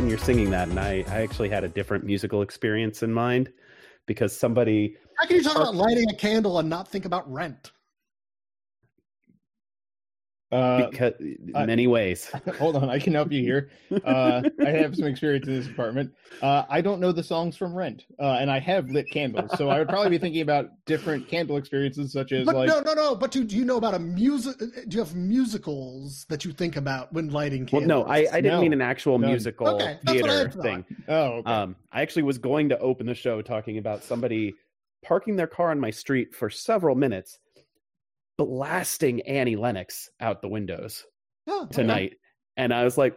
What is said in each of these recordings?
Ben, you're singing that, and I, I actually had a different musical experience in mind because somebody. How can you talk about lighting a candle and not think about rent? Uh, because uh, many ways. Hold on, I can help you here. Uh, I have some experience in this apartment. Uh, I don't know the songs from Rent, uh, and I have lit candles, so I would probably be thinking about different candle experiences, such as but like. No, no, no. But do, do you know about a music? Do you have musicals that you think about when lighting candles? Well, no, I, I didn't no. mean an actual no. musical okay, theater thing. Oh, okay. um, I actually was going to open the show talking about somebody parking their car on my street for several minutes blasting Annie Lennox out the windows oh, tonight. Okay. And I was like,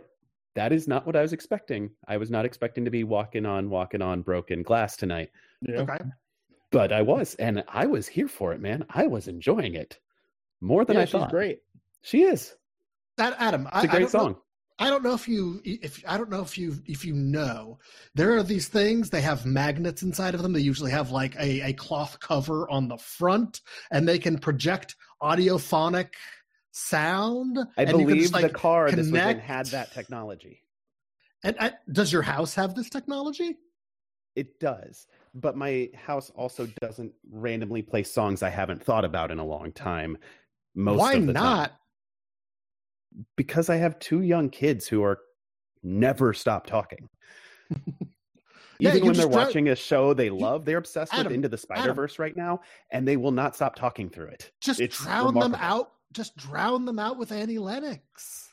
that is not what I was expecting. I was not expecting to be walking on, walking on broken glass tonight. Yeah. Okay. But I was, and I was here for it, man. I was enjoying it more than yeah, I thought. great. She is. That Adam, it's a great I song. Know, I don't know if you if I don't know if you if you know there are these things they have magnets inside of them. They usually have like a, a cloth cover on the front, and they can project audiophonic sound. I believe the like car connect. this was in had that technology. And, does your house have this technology? It does, but my house also doesn't randomly play songs I haven't thought about in a long time. Most Why of the not? Time. Because I have two young kids who are never stop talking. Even yeah, when they're watching a show they love, they're obsessed Adam, with Into the Spider Verse right now, and they will not stop talking through it. Just it's drown remarkable. them out. Just drown them out with Annie Lennox.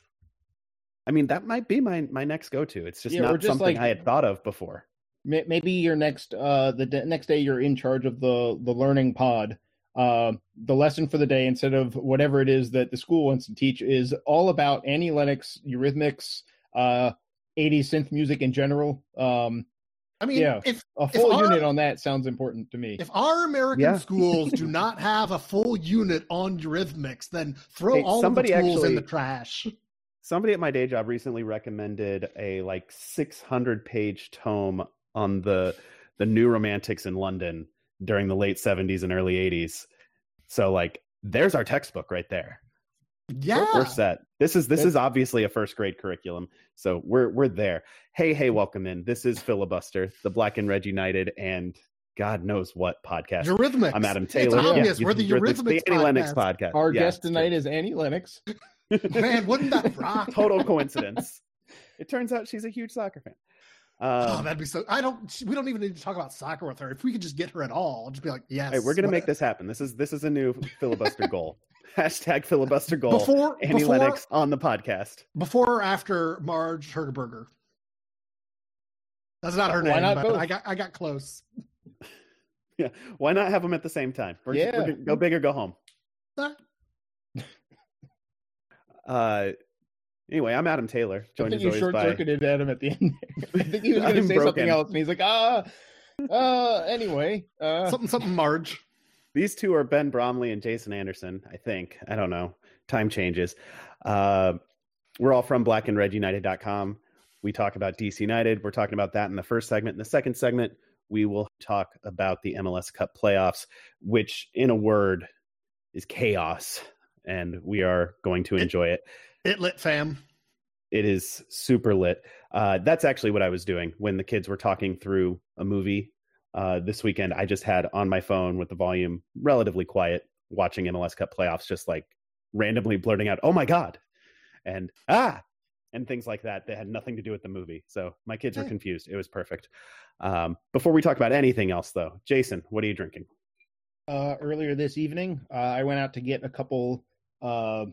I mean, that might be my my next go to. It's just yeah, not just something like, I had thought of before. Maybe your next uh the de- next day you're in charge of the the learning pod. Uh, the lesson for the day instead of whatever it is that the school wants to teach is all about Annie Lennox, Eurythmics, uh, 80s synth music in general. Um, I mean, yeah, if a full if unit our, on that sounds important to me. If our American yeah. schools do not have a full unit on Eurythmics, then throw hey, all of the tools actually, in the trash. Somebody at my day job recently recommended a like 600 page tome on the the new romantics in London during the late 70s and early 80s. So like there's our textbook right there yeah we're, we're, set this is this is obviously a first grade curriculum so we're we're there hey hey welcome in this is filibuster the black and red united and god knows what podcast eurythmics i'm adam taylor it's obvious. Yeah, we're the eurythmics the annie lennox podcast our yeah, guest tonight is annie lennox man wouldn't that rock total coincidence it turns out she's a huge soccer fan um, oh, that'd be so. I don't. We don't even need to talk about soccer with her. If we could just get her at all, I'll just be like, yes. Hey, we're gonna make this happen. This is this is a new filibuster goal. Hashtag filibuster goal. Before Annie before, Lennox on the podcast. Before or after Marge Herberger? That's not her name, not but both? I got I got close. Yeah, why not have them at the same time? We're, yeah, we're, go big or go home. uh, anyway, I'm Adam Taylor. Joined I think you short circuited by... Adam at the end. I think he was going to say broken. something else, and he's like, ah, uh, anyway, uh... something, something, Marge. These two are Ben Bromley and Jason Anderson, I think. I don't know. Time changes. Uh, we're all from blackandredunited.com. We talk about DC United. We're talking about that in the first segment. In the second segment, we will talk about the MLS Cup playoffs, which, in a word, is chaos. And we are going to enjoy it. It, it lit, fam. It is super lit. Uh, that's actually what I was doing when the kids were talking through a movie uh, this weekend, I just had on my phone with the volume relatively quiet, watching MLS Cup playoffs, just like randomly blurting out, "Oh my god," and ah, and things like that that had nothing to do with the movie. So my kids were confused. It was perfect. Um, before we talk about anything else, though, Jason, what are you drinking? Uh, earlier this evening, uh, I went out to get a couple, uh,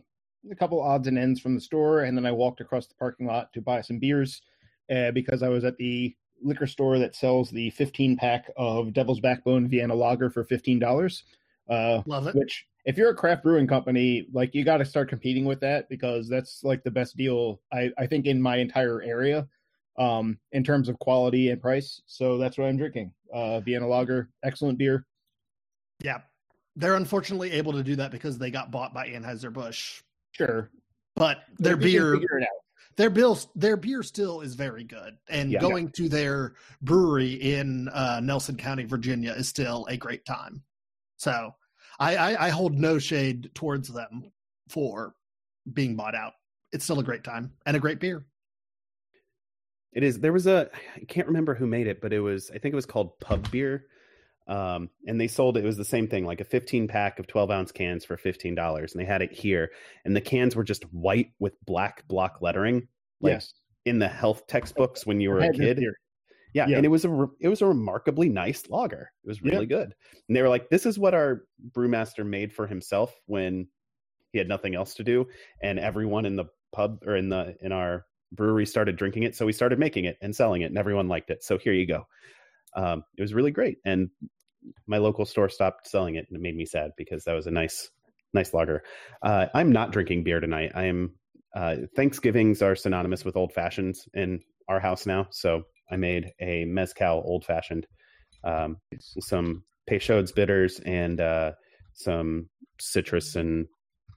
a couple odds and ends from the store, and then I walked across the parking lot to buy some beers. uh, because I was at the liquor store that sells the 15 pack of Devil's Backbone Vienna Lager for $15. Uh, Love it. which if you're a craft brewing company, like you got to start competing with that because that's like the best deal I, I think in my entire area um, in terms of quality and price. So that's what I'm drinking. Uh, Vienna Lager, excellent beer. Yeah. They're unfortunately able to do that because they got bought by Anheuser-Busch. Sure, But their beer figure it out. Their bill their beer still is very good and Yeah. going to their brewery in uh, nelson county virginia is still a great time so I, I i hold no shade towards them for being bought out it's still a great time and a great beer It is. There was a. I can't remember who made it, but it was. I think it was called Pub Beer, um, and they sold it. It was the same thing, like a 15 pack of 12 ounce cans for 15 dollars, and they had it here, and the cans were just white with black block lettering, like yes, in the health textbooks when you were a kid. Yeah, Yeah. and it was a re- it was a remarkably nice lager. It was Yeah. really good. And they were like, "This is what our brewmaster made for himself when he had nothing else to do, and everyone in the pub or in the in our brewery started drinking it. So we started making it and selling it, and everyone liked it. So here you go. Um, it was really great, and my local store stopped selling it, and it made me sad because that was a nice nice lager. Uh, I'm not drinking beer tonight. I am. Uh, Thanksgivings are synonymous with old fashions in our house now, so I made a mezcal old fashioned, um, some Peychaud's bitters and uh, some citrus and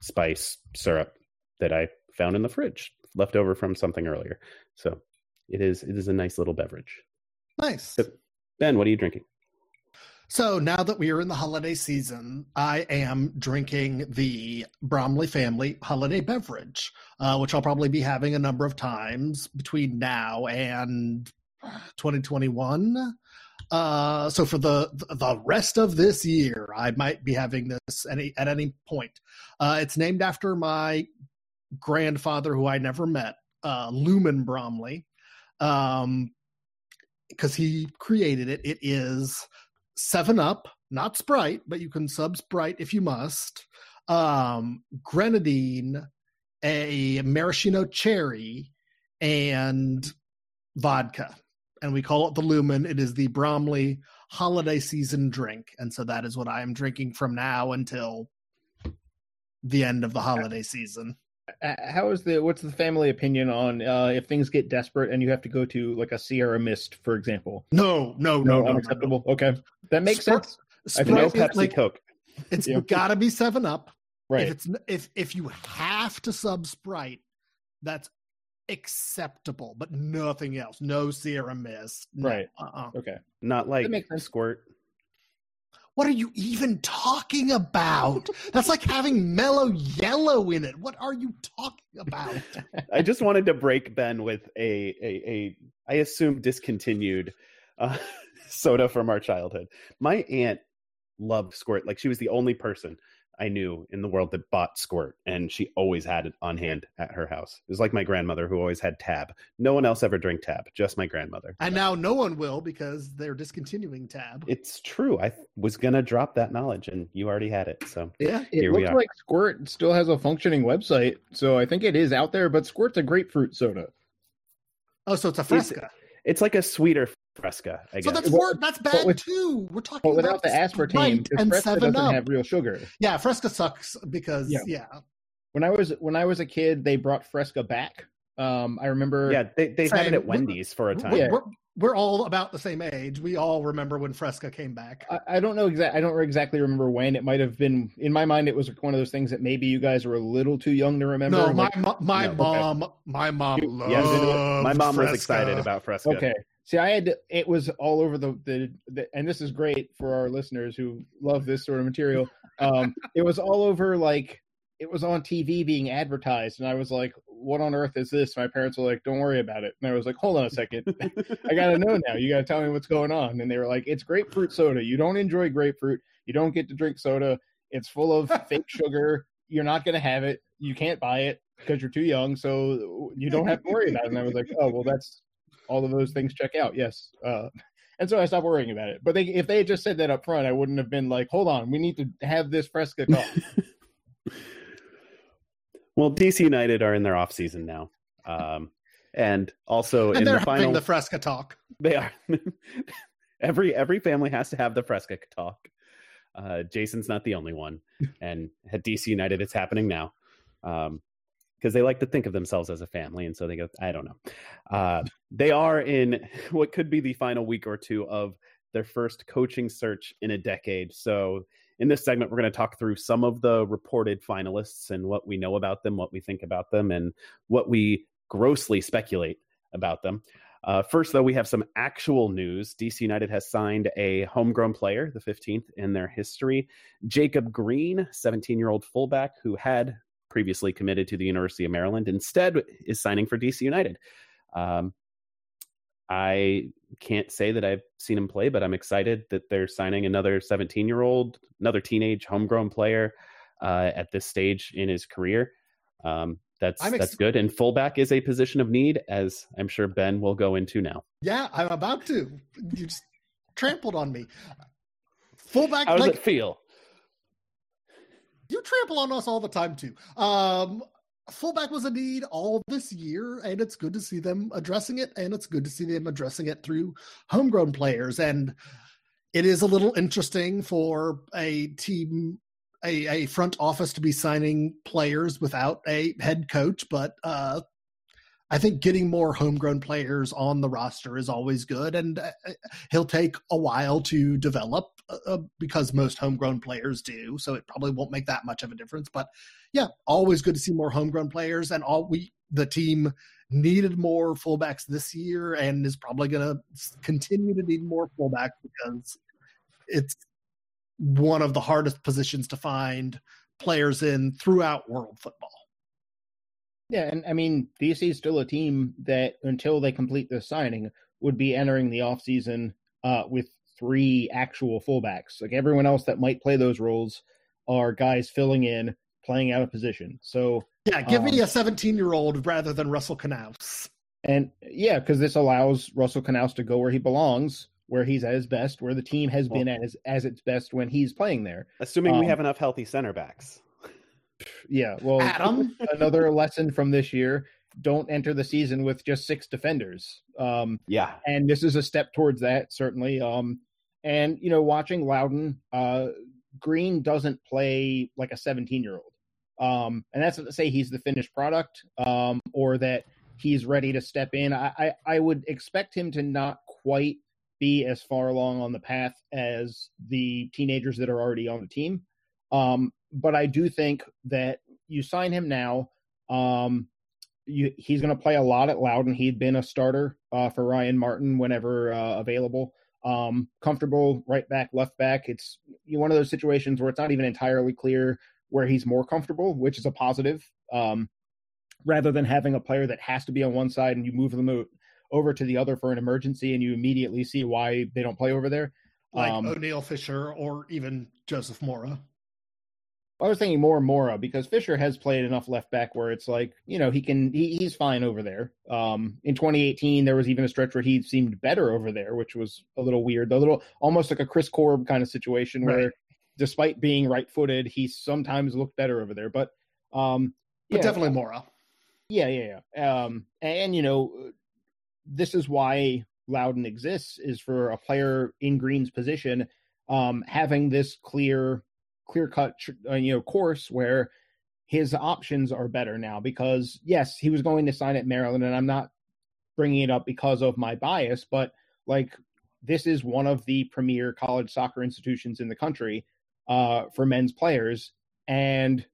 spice syrup that I found in the fridge, left over from something earlier. So it is it is a nice little beverage. nice Yep. Ben, what are you drinking? So now that we are in the holiday season i am drinking the bromley family holiday beverage uh, which i'll probably be having a number of times between now and 2021 uh so for the the rest of this year i might be having this any at any point. Uh it's named after my grandfather who i never met uh lumen bromley. Um because he created it. It is seven up not sprite but you can sub sprite if you must. Um grenadine a maraschino cherry and vodka. And we call it the lumen. It is the bromley holiday season drink. And so that is what i am drinking from now until the end of the holiday season How is the what's the family opinion on uh, if things get desperate and you have to go to like a Sierra Mist, for example? no no no, no, no, no. unacceptable. Okay, that makes Sprite- sense. I Sprite no Pepsi like- Coke. it's Yeah. gotta be seven up Right. if it's if if you have to sub sprite that's acceptable but nothing else no sierra mist no, Right. uh-uh. Okay. Not like squirt. What are you even talking about that's like having mellow yellow in it what are you talking about I just wanted to break Ben with a a, a I assume discontinued uh, soda from our childhood. My aunt loved Squirt. Like she was the only person I knew in the world that bought Squirt, and she always had it on hand at her house. It was like my grandmother who always had Tab. No one else ever drank Tab, just my grandmother. and now no one will because they're discontinuing tab It's true. I was gonna drop that knowledge, and you already had it. So yeah It Here we are. like Squirt still has a functioning website, so I think it is out there. But Squirt's a grapefruit soda. oh so it's a Is- fresca it's like a sweeter Fresca. I so that's But- wor- that's bad with- too we're talking But without about the aspartame, and Fresca seven doesn't up have real sugar. yeah fresca sucks because Yeah. yeah When I was when I was a kid, they brought Fresca back. Um, I remember. yeah, they they had it at Wendy's for a time. we're, we're, we're all about the same age. We all remember when Fresca came back. I, I don't know exactly. I don't exactly remember when. It might have been in my mind. It was one of those things that maybe you guys were a little too young to remember. no, my Like, mo- my No, okay. mom, my mom You- loved Yeah, my mom was excited about Fresca. Okay. See, I had it was all over the, the the and this is great for our listeners who love this sort of material. Um, it was all over like it was on TV being advertised, and I was like, "What on earth is this?" My parents were like, "Don't worry about it," and I was like, "Hold on a second, I gotta know now. You gotta tell me what's going on." And they were like, "It's grapefruit soda. You don't enjoy grapefruit. You don't get to drink soda. It's full of fake sugar. You're not gonna have it. You can't buy it because you're too young, so you don't have to worry about it." And I was like, "Oh well, that's all of those things check out. Yes." Uh, and so I stopped worrying about it. But they, if they had just said that up front, I wouldn't have been like, "Hold on, we need to have this Fresca cup." Well, DC United are in their off season now. Um, and also and in they're the final, the Fresca talk. they are. every every family has to have the Fresca talk. Uh, Jason's not the only one, and at DC United, it's happening now. Um, because they like to think of themselves as a family, and so they go. I don't know. Uh, they are in what could be the final week or two of their first coaching search in a decade. So, in this segment, we're going to talk through some of the reported finalists and what we know about them, what we think about them, and what we grossly speculate about them. Uh, first, though, we have some actual news. DC United has signed a homegrown player, the 15th in their history. Jacob Green, 17 year old fullback who had previously committed to the University of Maryland, instead is signing for DC United. Um, I can't say that I've seen him play, but I'm excited that they're signing another 17 year old, another teenage homegrown player uh, at this stage in his career. Um, that's ex- that's good. And fullback is a position of need, as I'm sure Ben will go into now. Yeah, I'm about to. You just trampled on me. Fullback. How does like, it feel? You trample on us all the time too. Um, fullback was a need all this year, and it's good to see them addressing it, and it's good to see them addressing it through homegrown players. And it is a little interesting for a team, a, a front office to be signing players without a head coach, but uh, I think getting more homegrown players on the roster is always good, and uh, he'll take a while to develop uh, uh, because most homegrown players do. So it probably won't make that much of a difference. But yeah, always good to see more homegrown players, and all we the team needed more fullbacks this year, and is probably going to continue to need more fullbacks because it's one of the hardest positions to find players in throughout world football. Yeah, and I mean, DC is still a team that until they complete the signing would be entering the offseason uh, with three actual fullbacks. Like everyone else that might play those roles are guys filling in, playing out of position. So yeah, give um, me a 17 year old rather than Russell Canouse. And yeah, because this allows Russell Canouse to go where he belongs, where he's at his best, where the team has well, been as as its best when he's playing there. Assuming um, we have enough healthy center backs. Yeah, well, Adam, another lesson from this year: don't enter the season with just six defenders. Um, yeah, and this is a step towards that certainly. Um, and you know, watching Loudoun, uh, Green doesn't play like a 17 year old. Um, and that's not to say he's the finished product um, or that he's ready to step in. I, I, I would expect him to not quite be as far along on the path as the teenagers that are already on the team. Um, but I do think that you sign him now. Um, you, he's going to play a lot at Loudoun. He'd been a starter uh, for Ryan Martin whenever uh, available. Um, comfortable right back, left back. It's you know, one of those situations where it's not even entirely clear where he's more comfortable, which is a positive. Um, rather than having a player that has to be on one side and you move them over to the other for an emergency and you immediately see why they don't play over there. Like um, Oniel Fisher or even Joseph Mora. I was thinking more and Mora because Fisher has played enough left back where it's like, you know, he can he, he's fine over there. Um, in 2018, there was even a stretch where he seemed better over there, which was a little weird, a little almost like a Chris Korb kind of situation where, right. despite being right-footed, he sometimes looked better over there. But, um, but yeah, definitely Mora. Yeah, yeah, yeah. Um, and you know, this is why Loudoun exists is for a player in Green's position, um, having this clear clear cut uh, you know course where his options are better now because yes he was going to sign at maryland and i'm not bringing it up because of my bias but like this is one of the premier college soccer institutions in the country uh, for men's players and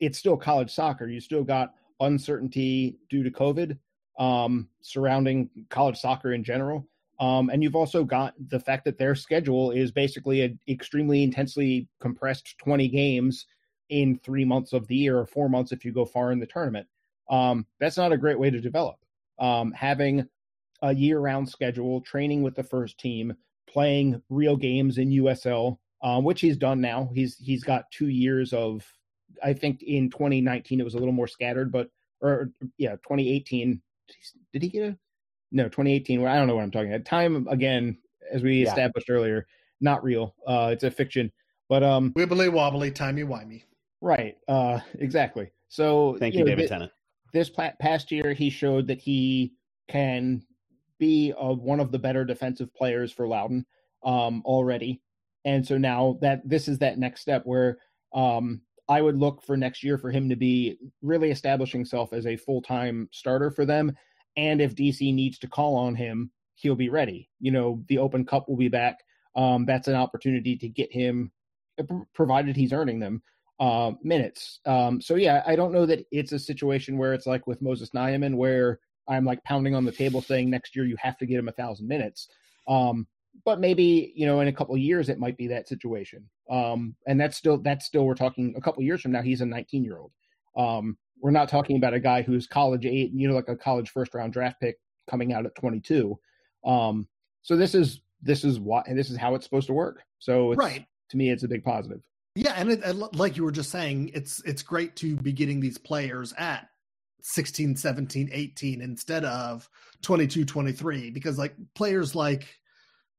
it's still college soccer. You still got uncertainty due to covid um, surrounding college soccer in general um, and you've also got the fact that their schedule is basically an extremely intensely compressed 20 games in three months of the year or four months if you go far in the tournament. Um, that's not a great way to develop. Um, having a year round schedule, training with the first team, playing real games in USL, um, which he's done now. He's he's got two years of. I think in 2019 it was a little more scattered, but or yeah, 2018. Did he get a no 2018 i don't know what i'm talking about. Time again as we yeah. established earlier not real. Uh it's a fiction. But um wibbly wobbly timey wimey. Right. Uh exactly. So thank you, you know, david tennant. this past year he showed that he can be a, one of the better defensive players for loudoun um, already, and so now that this is that next step where um, I would look for next year for him to be really establishing himself as a full time starter for them. And if DC needs to call on him, he'll be ready. You know, the Open Cup will be back. Um, that's an opportunity to get him, uh, provided he's earning them, uh, minutes. Um, so yeah, I don't know that it's a situation where it's like with Moses Nyeman, where I'm like pounding on the table saying next year you have to get him a thousand minutes. Um, but maybe you know in a couple of years it might be that situation um and that's still that's still we're talking a couple years from now he's a 19 year old um we're not talking about a guy who's college eight you know like a college first round draft pick coming out at 22 um so this is this is what and this is how it's supposed to work. So right. to me it's a big positive. Yeah and it, like you were just saying it's it's great to be getting these players at 16 17 18 instead of 22 23 because like players like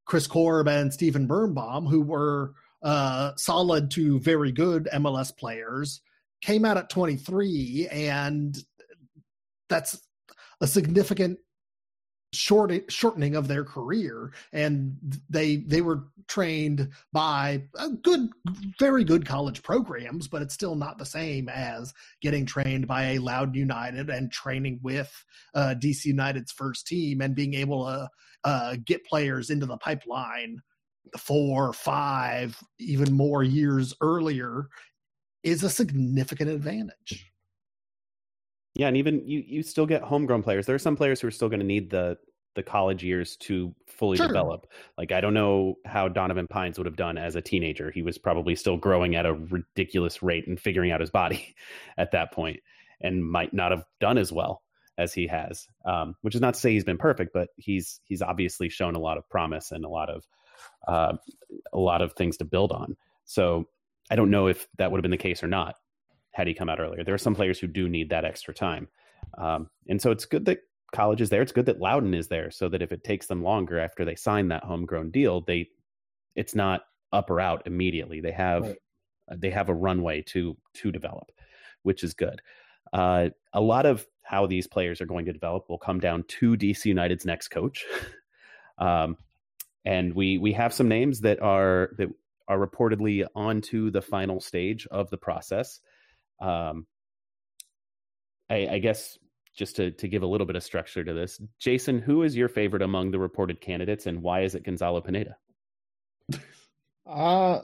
Chris Korb and Stephen Birnbaum, who were uh, solid to very good MLS players, came out at 23, and that's a significant short shortening of their career. And they they were trained by good very good college programs but it's still not the same as getting trained by a Loudoun United and training with uh, dc united's first team and being able to uh, get players into the pipeline four five even more years earlier is a significant advantage yeah, and even you you still get homegrown players. There are some players who are still going to need the the college years to fully sure. develop. Like I don't know how Donovan Pines would have done as a teenager. He was probably still growing at a ridiculous rate and figuring out his body at that point, and might not have done as well as he has. Um, which is not to say he's been perfect, but he's he's obviously shown a lot of promise and a lot of uh, a lot of things to build on. So I don't know if that would have been the case or not had he come out earlier. There are some players who do need that extra time. Um, and so it's good that college is there. It's good that Loudoun is there so that if it takes them longer after they sign that homegrown deal, they it's not up or out immediately. They have right. they have a runway to to develop, which is good. Uh, a lot of how these players are going to develop will come down to DC United's next coach. um, and we we have some names that are that are reportedly onto the final stage of the process. Um, I, I guess just to, to give a little bit of structure to this, Jason, who is your favorite among the reported candidates, and why is it Gonzalo Pineda? Uh,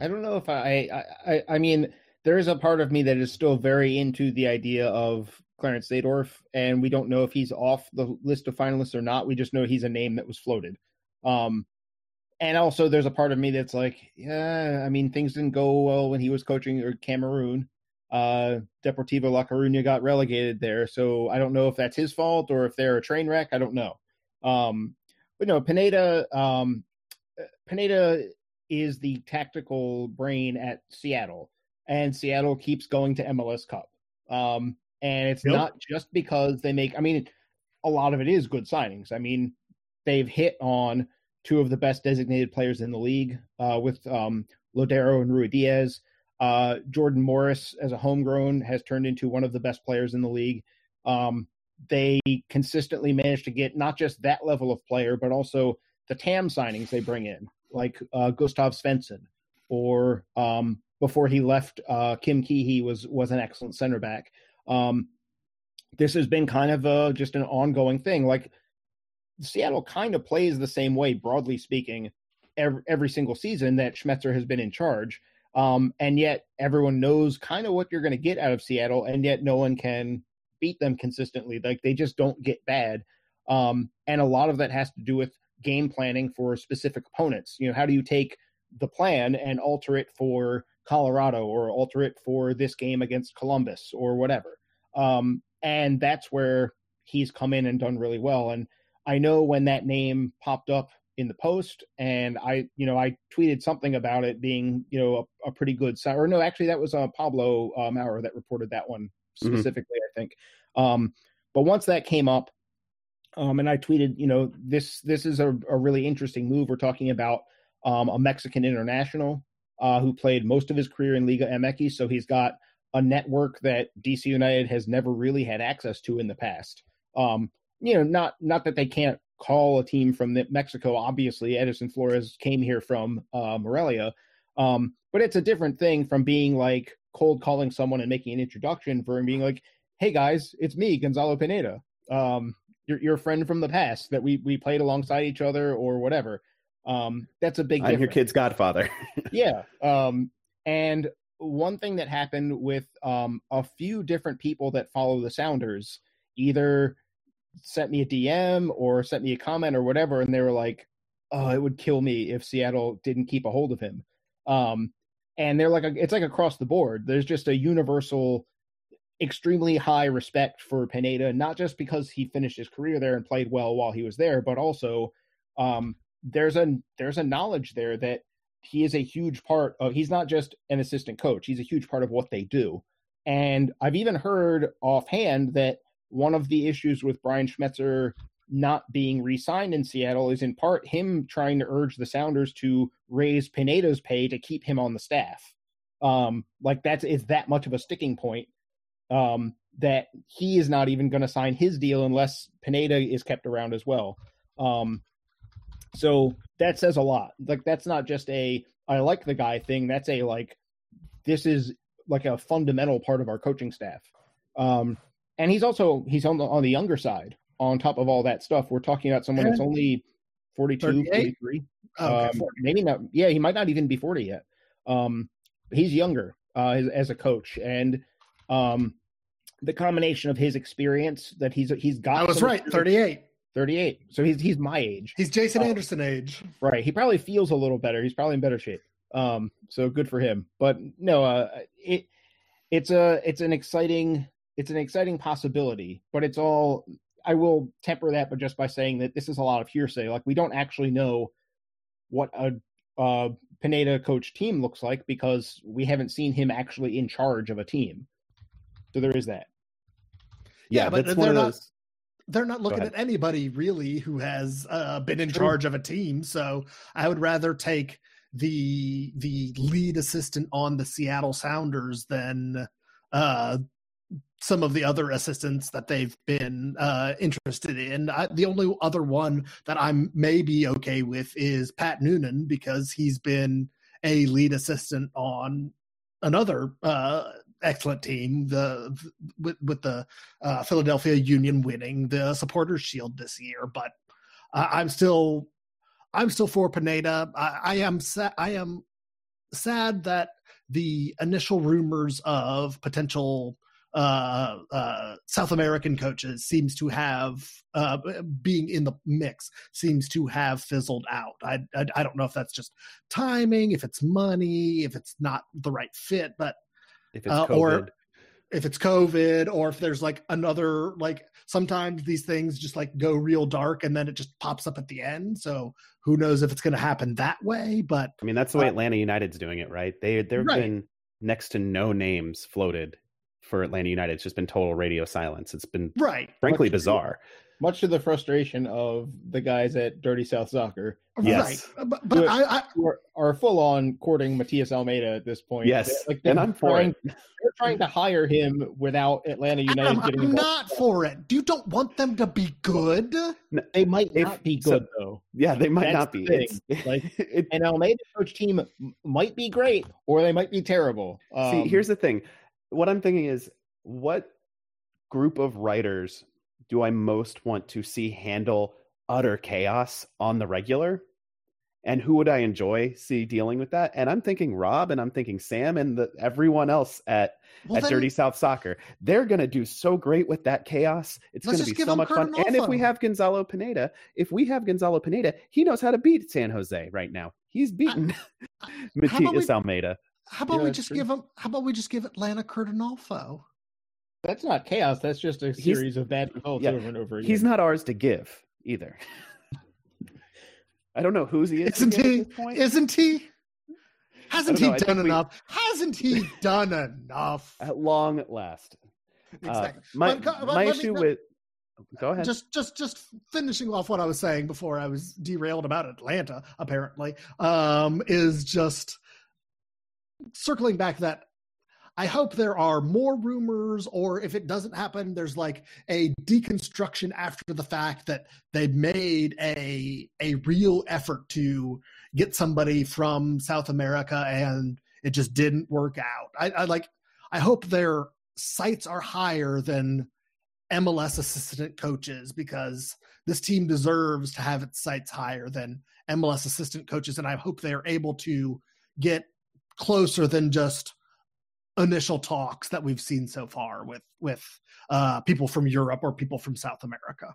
I don't know if I, I, I mean, there is a part of me that is still very into the idea of Clarence Seedorf, and we don't know if he's off the list of finalists or not. We just know he's a name that was floated. Um, and also there's a part of me that's like, yeah, I mean, things didn't go well when he was coaching or Cameroon uh, Deportivo La Coruña got relegated there. So I don't know if that's his fault or if they're a train wreck. I don't know. Um, but no, Pineda, um, Pineda is the tactical brain at Seattle, and Seattle keeps going to MLS Cup. Um, and it's yep. not just because they make. I mean, a lot of it is good signings. I mean, they've hit on two of the best designated players in the league uh, with um, Lodeiro and Ruidíaz. Uh, Jordan Morris, as a homegrown, has turned into one of the best players in the league. Um, they consistently manage to get not just that level of player, but also the TAM signings they bring in, like uh, Gustav Svensson, or um, before he left, uh, Kim Keehee was was an excellent center back. Um, this has been kind of a, just an ongoing thing. Like Seattle kind of plays the same way, broadly speaking, every, every single season that Schmetzer has been in charge. Um, and yet everyone knows kind of what you're going to get out of Seattle, and yet no one can beat them consistently. Like they just don't get bad. Um, and a lot of that has to do with game planning for specific opponents. You know, how do you take the plan and alter it for Colorado or alter it for this game against Columbus or whatever? Um, and that's where he's come in and done really well. And I know when that name popped up in the post and i you know i tweeted something about it being you know a, a pretty good sign. or no actually that was uh, pablo uh, maurer that reported that one mm-hmm. specifically mm-hmm. i think um, but once that came up um, and i tweeted you know this this is a, a really interesting move we're talking about um, a mexican international uh, who played most of his career in liga mx so he's got a network that DC United has never really had access to in the past. Um, you know, not not that they can't call a team from Mexico. Obviously, Edison Flores came here from uh, Morelia, um, but it's a different thing from being like cold calling someone and making an introduction for being like, "Hey guys, it's me, Gonzalo Pineda. Um, you're, you're a friend from the past that we we played alongside each other or whatever." Um, that's a big. I'm your kid's godfather. yeah. Um, and one thing that happened with um, a few different people that follow the Sounders, either sent me a DM or sent me a comment or whatever, and they were like, "Oh, it would kill me if Seattle didn't keep a hold of him." Um, and they're like, it's like across the board. There's just a universal, extremely high respect for Pineda, not just because he finished his career there and played well while he was there, but also um, there's a there's a knowledge there that he is a huge part of. He's not just an assistant coach; he's a huge part of what they do. And I've even heard offhand that one of the issues with Brian Schmetzer not being re-signed in Seattle is in part him trying to urge the Sounders to raise Pineda's pay to keep him on the staff. Um, like that's is that much of a sticking point um, that he is not even going to sign his deal unless Pineda is kept around as well. Um, so that says a lot. Like that's not just a I like the guy thing. That's a like this is like a fundamental part of our coaching staff. Um, and he's also he's on the on the younger side. On top of all that stuff, we're talking about someone that's only 42, 43. okay, um, maybe not. Yeah, he might not even be 40 yet. Um, he's younger uh, as, as, a coach, and um, the combination of his experience that he's he's got. I was right, 38. 38. So he's he's my age. He's Jason uh, Anderson age. Right. He probably feels a little better. He's probably in better shape. Um, so good for him. But no, uh, it it's a it's an exciting it's an exciting possibility, but it's all I will temper that but just by saying that this is a lot of hearsay. Like we don't actually know what a uh, Pineda coach team looks like because we haven't seen him actually in charge of a team. So there is that. Yeah, yeah but they're not those... they're not looking at anybody really who has uh, been in charge of a team. So I would rather take the the lead assistant on the Seattle Sounders than uh, some of the other assistants that they've been uh, interested in. I, the only other one that I'm maybe okay with is Pat Noonan because he's been a lead assistant on another uh, excellent team, the with, with the uh, Philadelphia Union winning the Supporters Shield this year. But I'm still I'm still for Pineda. I, I am sa- I am sad that the initial rumors of potential uh, uh, South American coaches seems to have uh, being in the mix seems to have fizzled out. I, I, I don't know if that's just timing, if it's money, if it's not the right fit, but if it's uh, or if it's COVID or if there's like another like sometimes these things just like go real dark and then it just pops up at the end. So who knows if it's going to happen that way? But I mean that's the way uh, Atlanta United's doing it, right? They there've right. been next to no names floated for Atlanta United. It's just been total radio silence. It's been right, frankly much bizarre. To, much to the frustration of the guys at Dirty South Soccer. Yes, right. but, but I, I are, are, full on courting Matias Almeyda at this point. Yes, like and I'm trying, for it. They're trying to hire him without Atlanta United I'm, getting. I'm not for it. You don't want them to be good. No, they might if, not be good so, though. Yeah, they might That's not be. The like it, an Almeyda coach team might be great or they might be terrible. Um, see, here's the thing. What I'm thinking is what group of writers do I most want to see handle utter chaos on the regular? And who would I enjoy see dealing with that? And I'm thinking Rob and I'm thinking Sam and the, everyone else at, well, at then, Dirty South Soccer. They're going to do so great with that chaos. It's going to be so much fun. And if we have Gonzalo Pineda, if we have Gonzalo Pineda, he knows how to beat San Jose right now. He's beaten Matias Almeyda. How about we just true. give him? How about we just give Atlanta Curt Onalfo? That's not chaos. That's just a series he's, of bad results yeah, over and over again. He's not ours to give either. I don't know whose he is. Isn't he? Isn't he? Hasn't he done enough? We... Hasn't he done enough? At long last. Exactly. Uh, my but, my issue me, with go ahead. Just just just finishing off what I was saying before I was derailed about Atlanta. Apparently, um, is just circling back that I hope there are more rumors, or if it doesn't happen, there's like a deconstruction after the fact that they made a a real effort to get somebody from South America and it just didn't work out. I, I like I hope their sights are higher than MLS assistant coaches because this team deserves to have its sights higher than MLS assistant coaches, and I hope they are able to get closer than just initial talks that we've seen so far with with uh, people from Europe or people from South America.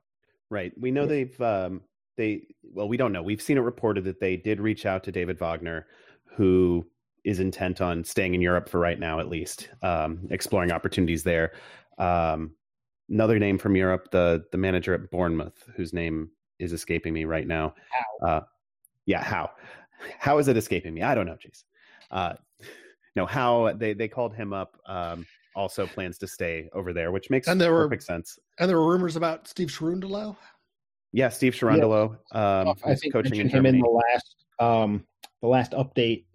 Right. We know they've um, they well, we don't know. We've seen it reported that they did reach out to David Wagner, who is intent on staying in Europe for right now, at least, um, exploring opportunities there. Um, another name from Europe, the the manager at Bournemouth, whose name is escaping me right now. How? Uh, yeah, how? How is it escaping me? I don't know, Jeez. Uh, no, how they they called him up. Um, also plans to stay over there, which makes and there perfect were, sense. And there were rumors about Steve Cherundolo. Yeah, Steve Cherundolo. Yeah. Um, I think coaching in him in the last um, the last update.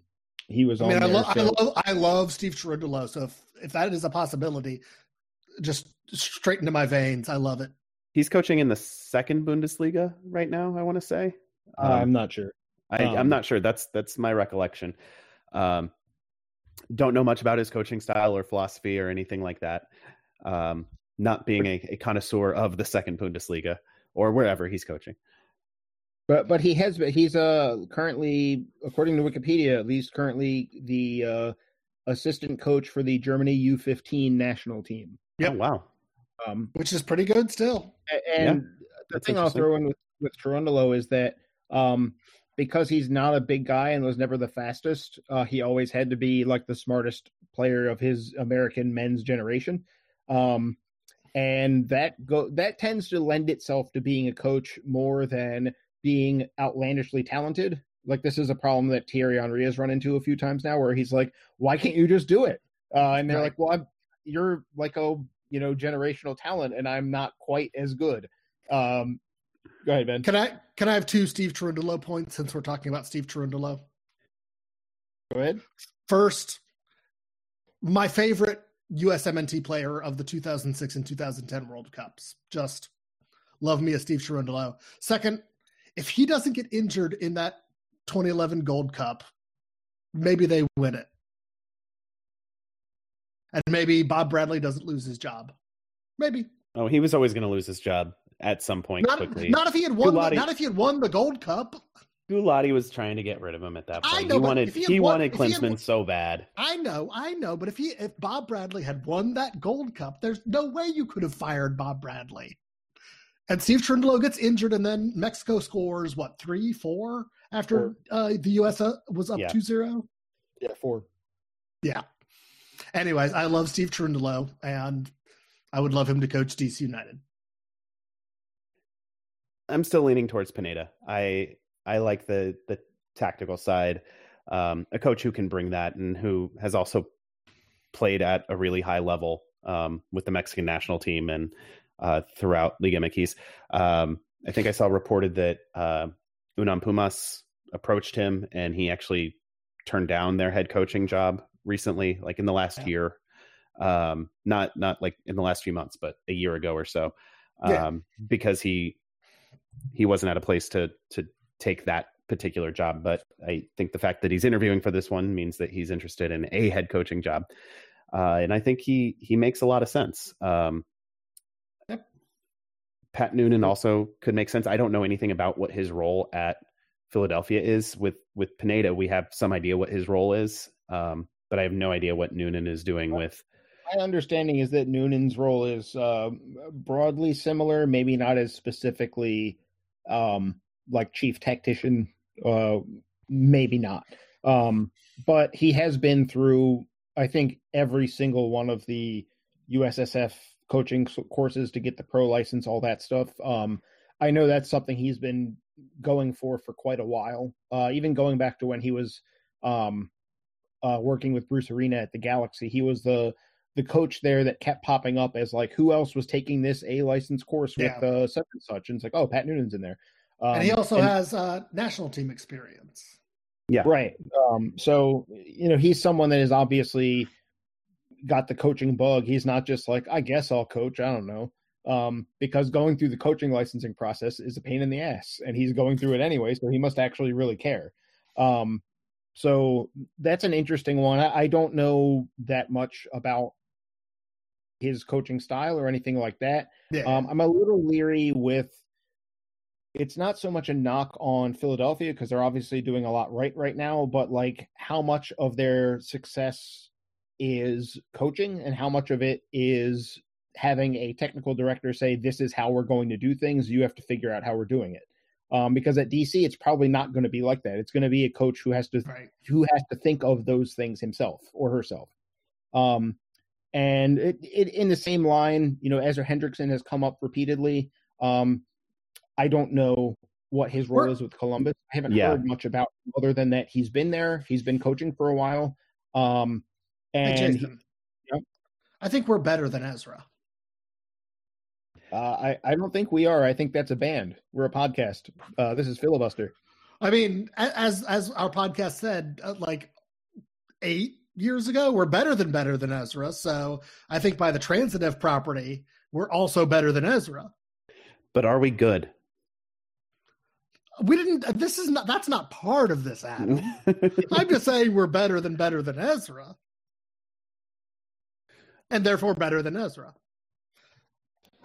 He was I mean, on. I, lo- I, love I love Steve Cherundolo. So if if that is a possibility, just straight into my veins. I love it. He's coaching in the second Bundesliga right now. I want to say. Um, uh, I'm not sure. I, am um, not sure. That's that's my recollection. Um, don't know much about his coaching style or philosophy or anything like that. Um, not being a, a, connoisseur of the second Bundesliga or wherever he's coaching. But but he has he's uh currently according to Wikipedia at least currently the uh, assistant coach for the Germany U15 national team. Yeah, oh, wow. Um, which is pretty good still. And yeah, the thing I'll throw in with with Cherundolo is that um, because he's not a big guy and was never the fastest, uh, he always had to be like the smartest player of his American men's generation. Um, and that go that tends to lend itself to being a coach more than being outlandishly talented. Like this is a problem that Thierry Henry has run into a few times now, where he's like, "Why can't you just do it?" Uh, and they're right. like, "Well, I'm, you're like a you know generational talent, and I'm not quite as good." Um, go ahead, Ben. Can I can I have two Steve Cherundolo points since we're talking about Steve Cherundolo? Go ahead. First, my favorite USMNT player of the 2006 and 2010 World Cups. Just love me a Steve Cherundolo. Second, if he doesn't get injured in that 2011 Gold Cup, maybe they win it. And maybe Bob Bradley doesn't lose his job. Maybe. Oh, he was always going to lose his job at some point not, quickly. Not if he had won. Gulati, not if he had won the Gold Cup. Gulati was trying to get rid of him at that point. I know, he wanted he, he won, wanted Klinsmann he so bad. I know, I know, but if he if Bob Bradley had won that Gold Cup, there's no way you could have fired Bob Bradley. And Steve Cherundolo gets injured, and then Mexico scores what three, four after uh, the U.S. Uh, was up yeah. 2-0? Yeah, four. Yeah. Anyways, I love Steve Cherundolo, and I would love him to coach DC United. I'm still leaning towards Pineda. I I like the the tactical side. Um, a coach who can bring that and who has also played at a really high level um, with the Mexican national team and uh, throughout Liga MX. Um, I think I saw reported that uh, Unam Pumas approached him and he actually turned down their head coaching job recently, like in the last yeah. year. Um, not not like in the last few months, but a year ago or so, yeah. Um, because he he wasn't at a place to to take that particular job. But I think the fact that he's interviewing for this one means that he's interested in a head coaching job, uh, and I think he he makes a lot of sense. Um, yep. Pat Noonan also could make sense. I don't know anything about what his role at Philadelphia is with with Pineda. We have some idea what his role is, um, but I have no idea what Noonan is doing with. My understanding is that Noonan's role is uh, broadly similar, maybe not as specifically um, like chief tactician, uh, maybe not. Um, but he has been through, I think, every single one of the USSF coaching courses to get the pro license, all that stuff. Um, I know that's something he's been going for for quite a while. Uh, even going back to when he was um, uh, working with Bruce Arena at the Galaxy, he was the the coach there that kept popping up as like who else was taking this A license course with yeah. uh, such and such, and it's like oh Pat Noonan's in there, um, and he also and, has uh, national team experience. Yeah, right. Um, so you know he's someone that is obviously got the coaching bug. He's not just like, I guess I'll coach. I don't know. Um, because going through the coaching licensing process is a pain in the ass, and he's going through it anyway, so he must actually really care. Um, so that's an interesting one. I, I don't know that much about his coaching style or anything like that. Yeah. Um, I'm a little leery with. It's not so much a knock on Philadelphia because they're obviously doing a lot right right now, but like how much of their success is coaching and how much of it is having a technical director say this is how we're going to do things you have to figure out how we're doing it um, because at dc it's probably not going to be like that it's going to be a coach who has to right. who has to think of those things himself or herself um, and it, it, in the same line you know ezra hendrickson has come up repeatedly um, i don't know what his role is with columbus i haven't yeah. heard much about other than that he's been there he's been coaching for a while um, and hey, Jason, I think we're better than Ezra. Uh, I I don't think we are. I think that's a band. We're a podcast. Uh, this is filibuster. I mean, as as our podcast said, uh, like eight years ago, we're better than better than Ezra. So I think by the transitive property, we're also better than Ezra. But are we good? We didn't. This is not. That's not part of this, Adam. I'm just saying we're better than better than Ezra and therefore better than Ezra.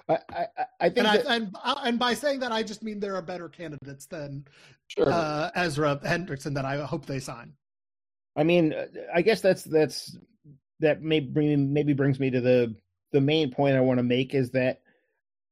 I, I, I think, and, that, I, and, uh, and by saying that, I just mean there are better candidates than sure. uh, Ezra Hendrickson that I hope they sign. I mean, I guess that's that's that may bring maybe brings me to the the main point I want to make is that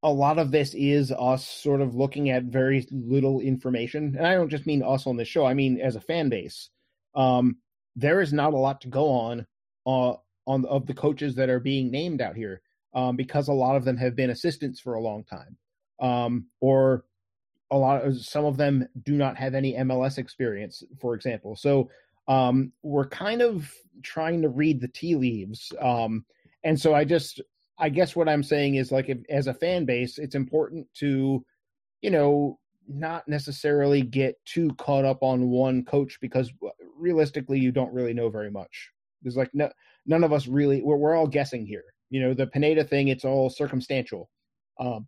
a lot of this is us sort of looking at very little information, and I don't just mean us on this show. I mean as a fan base. Um, there is not a lot to go on uh, on of the coaches that are being named out here um, because a lot of them have been assistants for a long time um, or a lot of some of them do not have any MLS experience, for example. So um, we're kind of trying to read the tea leaves, um, and so I just I guess what I'm saying is like if, as a fan base, it's important to you know not necessarily get too caught up on one coach because realistically you don't really know very much. There's like no none of us really we're, we're all guessing here you know the pineda thing it's all circumstantial um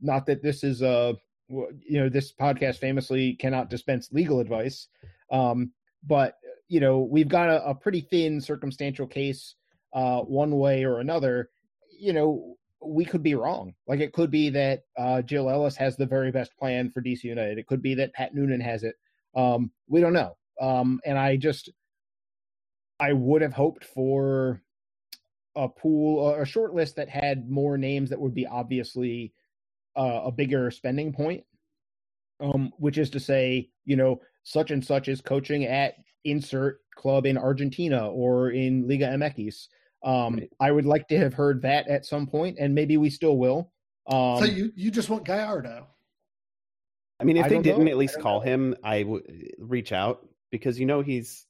not that this is a you know this podcast famously cannot dispense legal advice um but you know we've got a, a pretty thin circumstantial case uh one way or another you know we could be wrong. Like it could be that uh, Jill Ellis has the very best plan for DC United. It could be that Pat Noonan has it. Um, we don't know. Um, and I just I would have hoped for a pool, a short list that had more names that would be obviously uh, a bigger spending point. Um, which is to say, you know, such and such is coaching at insert club in Argentina or in Liga MX. Um, right. I would like to have heard that at some point, and maybe we still will. Um, so you you just want Gallardo? I mean, if I they didn't know. at least call know. him, I would reach out because you know he's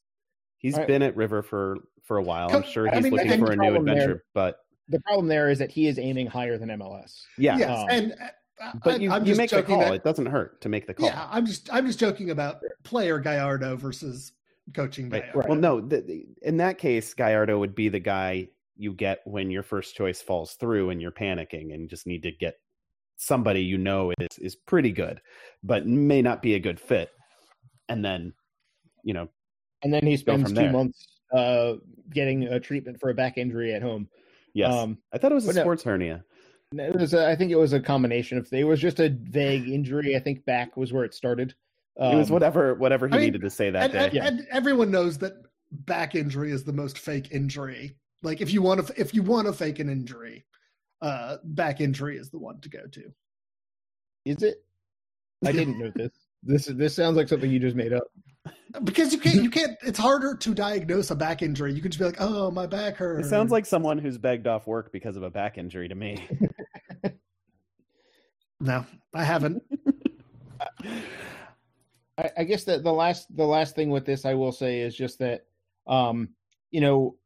He's right. been at River for for a while. I'm sure he's I mean, looking for a new adventure, there, but the problem there is that he is aiming higher than MLS. Yeah, yes, um, and uh, but you, I'm you make the call. That, it doesn't hurt to make the call. Yeah, I'm just I'm just joking about player Gallardo versus coaching Gallardo. Right. Well, no, the, in that case, Gallardo would be the guy you get when your first choice falls through and you're panicking and just need to get somebody you know is is pretty good, but may not be a good fit, and then you know and then he spends two there. months uh, getting a treatment for a back injury at home. Yes, um, I thought it was a sports no, hernia. It was. A, I think it was a combination of. It was just a vague injury. I think back was where it started. Um, it was um, whatever whatever he I needed to say that and, day. And, yeah. and everyone knows that back injury is the most fake injury. Like if you want to if you want to fake an injury, uh, back injury is the one to go to. Is it? I didn't know this. This this sounds like something you just made up because you can't you can't it's harder to diagnose a back injury you can just be like oh my back hurts it sounds like someone who's begged off work because of a back injury to me no i haven't I, I, guess that the last the last thing with this i will say is just that um you know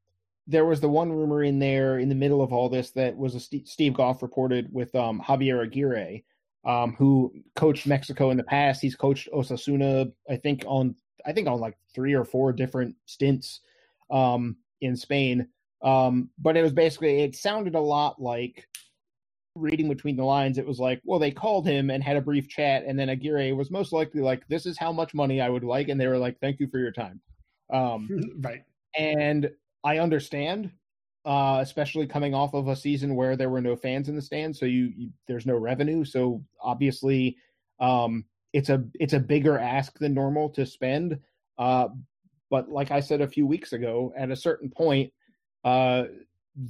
there was the one rumor in there in the middle of all this that was a Steve, Steve Goff reported with um javier aguirre um, who coached Mexico in the past. He's coached Osasuna, I think, on I think on like three or four different stints um, in Spain. Um, but it was basically it sounded a lot like reading between the lines. It was like, well, they called him and had a brief chat, and then Aguirre was most likely like, "This is how much money I would like," and they were like, "Thank you for your time." Um, right. And I understand, uh, especially coming off of a season where there were no fans in the stands, so you, you there's no revenue. So obviously, um, it's a it's a bigger ask than normal to spend. Uh, but like I said a few weeks ago, at a certain point, uh,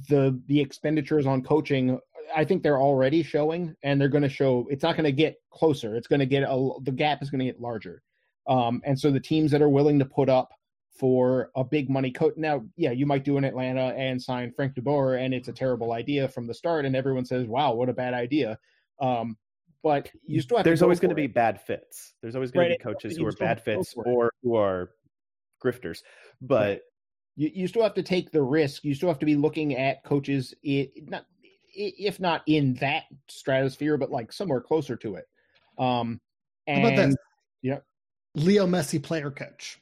the the expenditures on coaching, I think they're already showing, and they're going to show. It's not going to get closer. It's going to get a the gap is going to get larger. Um, and so the teams that are willing to put up for a big money coach. Now, yeah, you might do in Atlanta and sign Frank DeBoer, and it's a terrible idea from the start, and everyone says, "Wow, what a bad idea." Um, but you still have. there's go always going to be bad fits. There's always going right. to be coaches who are bad fits or who are grifters. But right. you, you still have to take the risk. You still have to be looking at coaches, it, not if not in that stratosphere, but like somewhere closer to it. Um, and How about this? yeah, Leo Messi, player coach.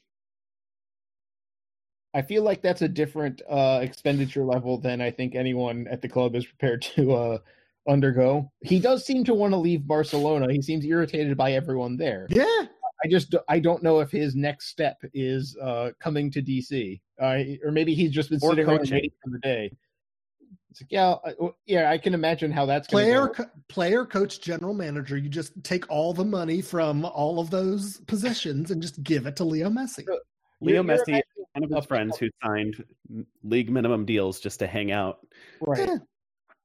I feel like that's a different uh, expenditure level than I think anyone at the club is prepared to uh, undergo. He does seem to want to leave Barcelona. He seems irritated by everyone there. Yeah. I just I don't know if his next step is uh, coming to DC, or maybe he's just been or sitting around waiting for the day. It's like, yeah, yeah, I can imagine how that's player, co- player, coach, general manager. You just take all the money from all of those positions and just give it to Leo Messi. Leo you're, Messi, you're one of his friends who signed league minimum deals just to hang out. Right. Yeah.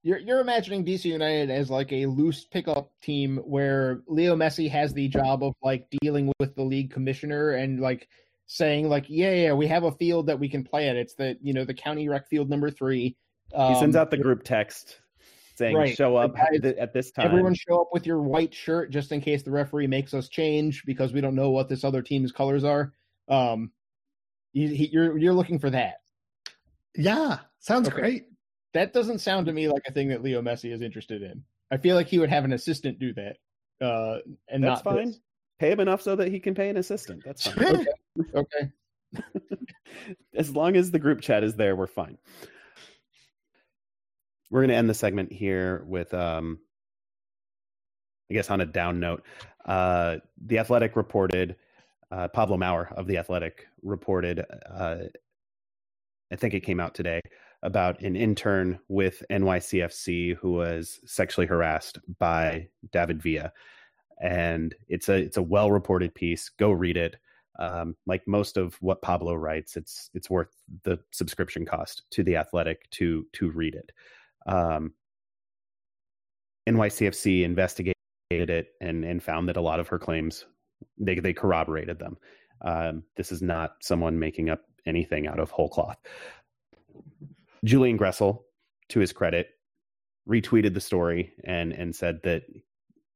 You're you're imagining DC United as like a loose pickup team where Leo Messi has the job of like dealing with the league commissioner and like saying like, yeah, yeah, we have a field that we can play at. It's the you know the county rec field number three. Um, he sends um, out the group text saying, right. "Show up guys, at this time." Everyone show up with your white shirt just in case the referee makes us change because we don't know what this other team's colors are. Um, you, he, you're you're looking for that. Yeah, sounds okay. great. That doesn't sound to me like a thing that Leo Messi is interested in. I feel like he would have an assistant do that, uh, and that's not fine. This. Pay him enough so that he can pay an assistant. That's fine. okay. okay. as long as the group chat is there, we're fine. We're going to end the segment here with, um, I guess, on a down note. Uh, the Athletic reported uh, Pablo Maurer of The Athletic reported, uh, I think it came out today, about an intern with NYCFC who was sexually harassed by David Villa. And it's a it's a well reported piece. Go read it. Um, like most of what Pablo writes, it's it's worth the subscription cost to the Athletic to to read it. Um, NYCFC investigated it and and found that a lot of her claims they they corroborated them. Um, this is not someone making up anything out of whole cloth. Julian Gressel, to his credit, retweeted the story and and said that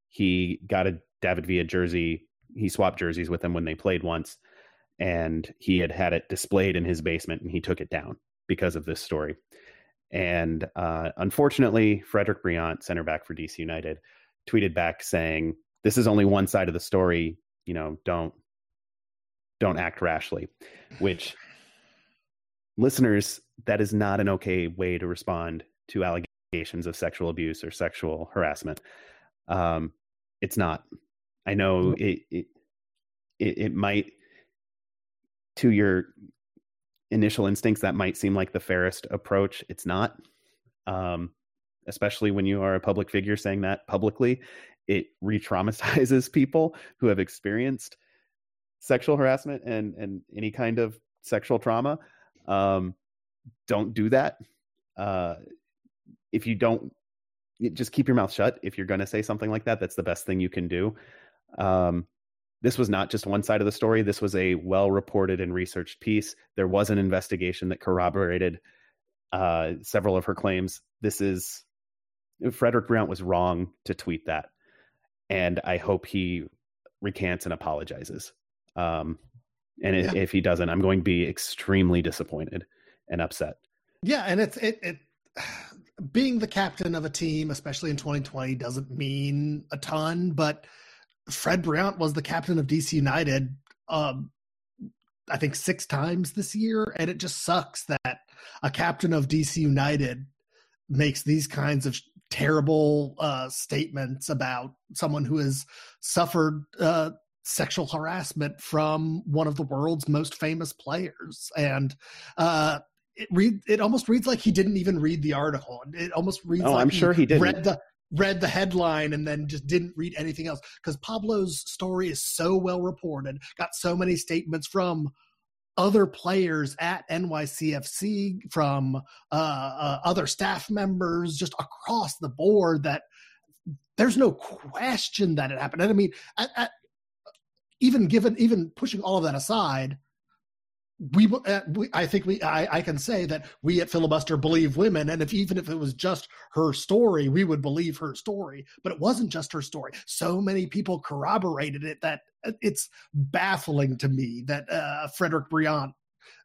he got a David Villa jersey. He swapped jerseys with him when they played once, and he had had it displayed in his basement, and he took it down because of this story. And uh, unfortunately, Frederick Brillant, center back for DC United, tweeted back saying, "This is only one side of the story you know don't don't act rashly which listeners that is not an okay way to respond to allegations of sexual abuse or sexual harassment. Um it's not. I know it it it, it might to your initial instincts that might seem like the fairest approach it's not. Um especially when you are a public figure saying that publicly it re-traumatizes people who have experienced sexual harassment and and any kind of sexual trauma. Um, don't do that. Uh, if you don't just keep your mouth shut if you're going to say something like that. That's the best thing you can do. Um, this was not just one side of the story this was a well reported and researched piece there was an investigation that corroborated uh, several of her claims this is frederick Brillant was wrong to tweet that and I hope he recants and apologizes. Um, and yeah. if he doesn't, I'm going to be extremely disappointed and upset. Yeah, and it's it, it being the captain of a team, especially in 2020, doesn't mean a ton. But Fred Brillant was the captain of DC United, um, I think six times this year, and it just sucks that a captain of DC United makes these kinds of terrible uh, statements about someone who has suffered uh, sexual harassment from one of the world's most famous players, and uh, it read it almost reads like he didn't even read the article. It almost reads. Oh, like I'm sure he didn't. Read the read the headline and then just didn't read anything else because Pablo's story is so well reported, got so many statements from other players at NYCFC, from uh, uh, other staff members, just across the board that there's no question that it happened. And I mean, at, at, even given, even pushing all of that aside, we, uh, we, I think we I, I, can say that we at filibuster believe women and if even if it was just her story we would believe her story but it wasn't just her story so many people corroborated it that uh, it's baffling to me that uh, Frederick Brillant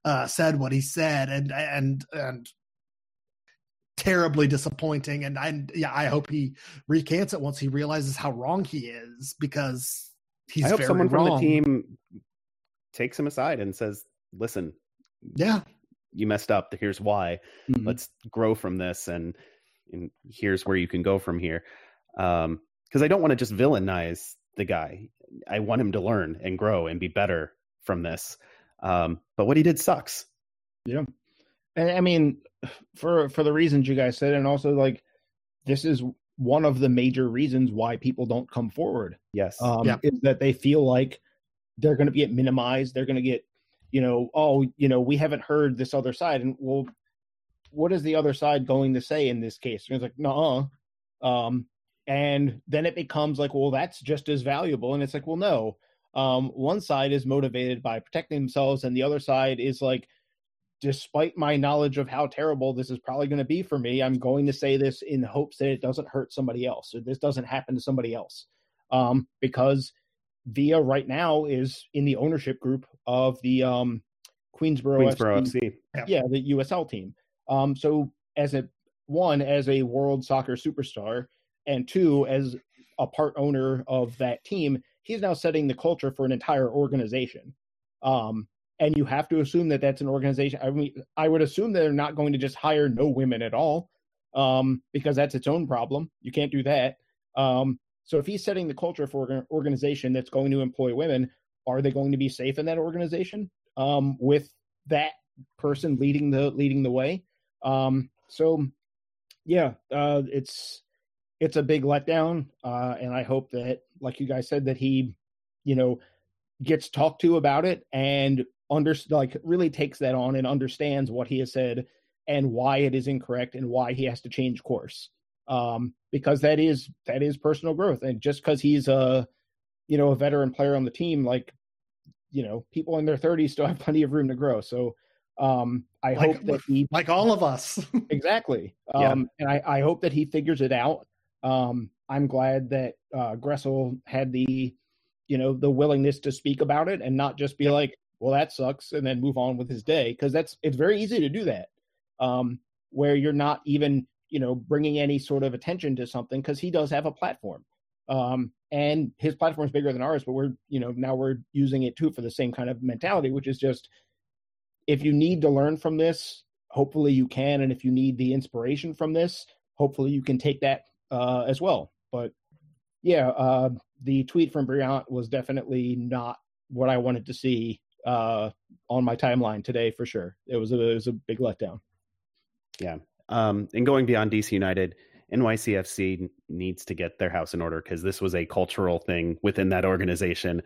uh, said what he said and and and terribly disappointing and I yeah I hope he recants it once he realizes how wrong he is because he's I hope someone wrong. from the team takes him aside and says listen, yeah, you messed up. Here's why. Mm-hmm. Let's grow from this, and and here's where you can go from here. Um, because I don't want to just villainize the guy. I want him to learn and grow and be better from this. Um, but what he did sucks. Yeah, and I mean, for for the reasons you guys said, and also like this is one of the major reasons why people don't come forward. Yes, um, yeah. is that they feel like they're going to get minimized. They're going to get you know, oh, you know, we haven't heard this other side. And well, what is the other side going to say in this case? And it's like, no, um, and then it becomes like, well, that's just as valuable. And it's like, well, no. Um, one side is motivated by protecting themselves, and the other side is like, despite my knowledge of how terrible this is probably going to be for me, I'm going to say this in hopes that it doesn't hurt somebody else or this doesn't happen to somebody else. Um, because Villa right now is in the ownership group of the um, Queensboro, Queensboro FC, FC. Yeah. yeah, the USL team. Um, so as a one as a world soccer superstar, and two as a part owner of that team, he's now setting the culture for an entire organization. Um, and you have to assume that that's an organization. I mean, I would assume that they're not going to just hire no women at all, um, because that's its own problem. You can't do that. Um, so if he's setting the culture for an organization that's going to employ women, are they going to be safe in that organization um, with that person leading the leading the way? Um, so yeah, uh, it's it's a big letdown, uh, and I hope that, like you guys said, that he, you know, gets talked to about it and under like really takes that on and understands what he has said and why it is incorrect and why he has to change course um, because that is that is personal growth. And just because he's a you know a veteran player on the team, like you know people in their 30s still have plenty of room to grow. So um, I like, hope that he like all of us exactly. Um, yeah. And I, I hope that he figures it out. Um, I'm glad that uh, Gressel had the you know the willingness to speak about it and not just be like well that sucks and then move on with his day because that's it's very easy to do that um, where you're not even you know bringing any sort of attention to something because he does have a platform. Um, and his platform is bigger than ours but we're you know now we're using it too for the same kind of mentality which is just if you need to learn from this hopefully you can and if you need the inspiration from this hopefully you can take that uh, as well. But yeah uh, the tweet from Brillant was definitely not what i wanted to see uh, on my timeline today for sure. It was a, it was a big letdown. Yeah um, and going beyond DC United, NYCFC needs to get their house in order because this was a cultural thing within that organization.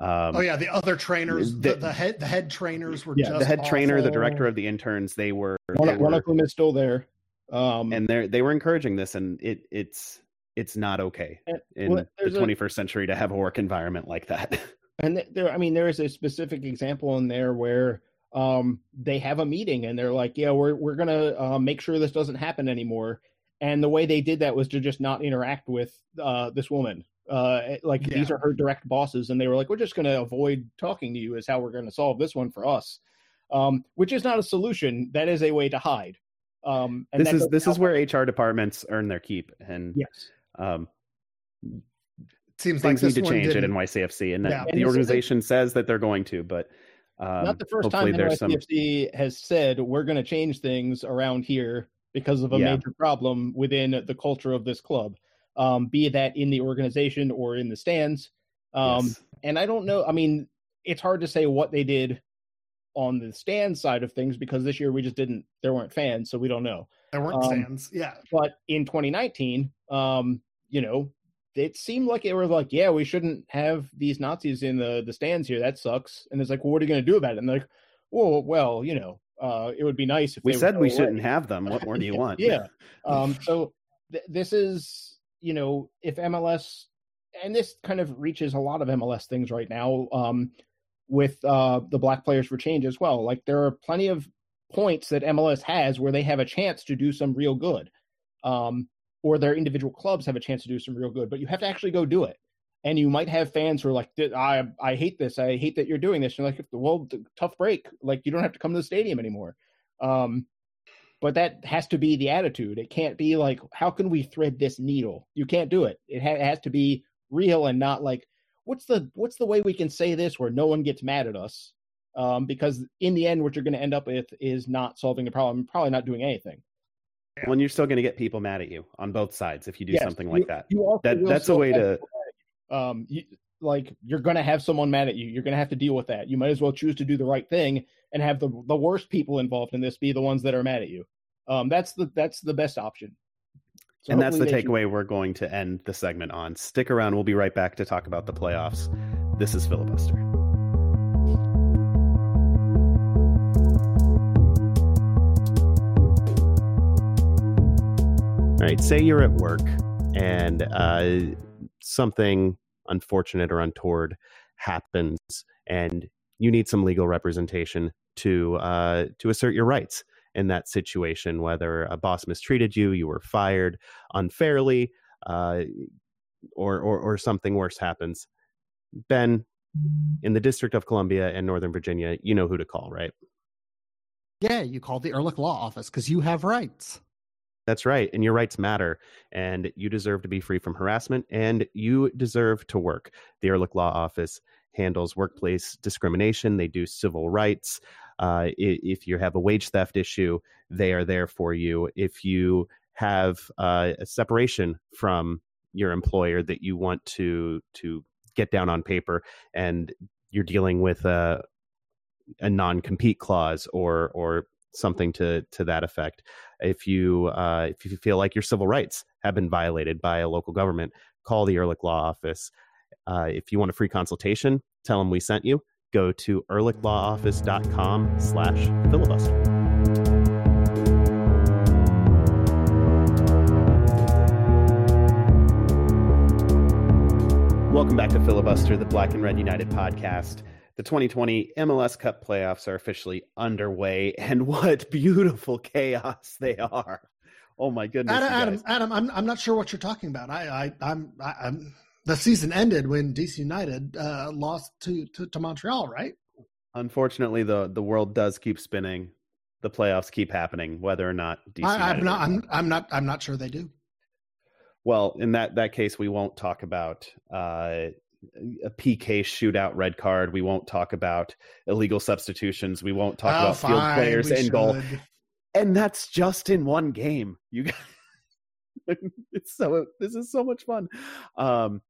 Um, oh yeah, the other trainers, the, the, the, head, the head trainers were yeah, the head awful. trainer, the director of the interns. They were one, they one were, of them is still there, um, and they they were encouraging this, and it it's it's not okay in well, the 21st a, century to have a work environment like that. And there, I mean, there is a specific example in there where um, they have a meeting and they're like, yeah, we're we're gonna uh, make sure this doesn't happen anymore. And the way they did that was to just not interact with uh, this woman. Uh, like yeah. these are her direct bosses, and they were like, we're just gonna avoid talking to you. Is how we're gonna solve this one for us. Um, which is not a solution. That is a way to hide. Um, this is this is where HR departments earn their keep, and yes, um, seems things like need to change at NYCFC, and yeah. the and organization says that they're going to, but Um, Not the first time NYCFC some... has said we're going to change things around here because of a yeah. major problem within the culture of this club, um, be that in the organization or in the stands. Um, yes. And I don't know. I mean, it's hard to say what they did on the stand side of things because this year we just didn't. There weren't fans, so we don't know. There weren't um, fans. Yeah. But in 2019, um, you know, it seemed like it was like, yeah, we shouldn't have these Nazis in the the stands here. That sucks. And it's like, well, what are you going to do about it? And they're like, well, well, you know, uh, it would be nice if we said we away. shouldn't have them. What more do you want? Yeah. Um, so th- this is, you know, if MLS, and this kind of reaches a lot of MLS things right now. Um, with uh, the black players for change as well. Like there are plenty of points that MLS has where they have a chance to do some real good. Um, or their individual clubs have a chance to do some real good, but you have to actually go do it. And you might have fans who are like, "I I hate this. I hate that you're doing this." And you're like, "Well, tough break. Like you don't have to come to the stadium anymore." Um, but that has to be the attitude. It can't be like, "How can we thread this needle?" You can't do it. It, ha- it has to be real and not like, "What's the what's the way we can say this where no one gets mad at us?" Um, because in the end, what you're going to end up with is not solving the problem, probably not doing anything. Yeah. Well, you're still going to get people mad at you on both sides if you do yes, something like that. You that that's a way to. Um, you, like you're going to have someone mad at you. You're going to have to deal with that. You might as well choose to do the right thing and have the the worst people involved in this be the ones that are mad at you. Um, that's the that's the best option. So and that's the takeaway you... we're going to end the segment on. Stick around. We'll be right back to talk about the playoffs. This is filibuster. Right, say you're at work and uh, something unfortunate or untoward happens, and you need some legal representation to uh, to assert your rights in that situation. Whether a boss mistreated you, you were fired unfairly, uh, or, or or something worse happens. Ben, in the District of Columbia and Northern Virginia, you know who to call, right? Yeah, you call the Ehrlich Law Office because you have rights. That's right. And your rights matter. And you deserve to be free from harassment and you deserve to work. The Ehrlich Law Office handles workplace discrimination, they do civil rights. Uh, if you have a wage theft issue, they are there for you. If you have uh, a separation from your employer that you want to to get down on paper and you're dealing with a a non-compete clause or or something to to that effect. If you uh, if you feel like your civil rights have been violated by a local government, call the Ehrlich Law Office. Uh, if you want a free consultation, tell them we sent you. Go to ehrlichlawoffice.com slash filibuster. Welcome back to Filibuster, the Black and Red United podcast. The 2020 MLS Cup playoffs are officially underway, and what beautiful chaos they are! Oh my goodness, Adam, Adam, Adam, I'm I'm not sure what you're talking about. I, I I'm I, I'm the season ended when DC United uh, lost to, to, to Montreal, right? Unfortunately, the the world does keep spinning. The playoffs keep happening, whether or not DC. I, am not. I'm, I'm not. I'm not sure they do. Well, in that that case, we won't talk about uh, a PK shootout red card. We won't talk about illegal substitutions. We won't talk oh, about fine, field players and goal. And that's just in one game. You guys, it's so this is so much fun. Um,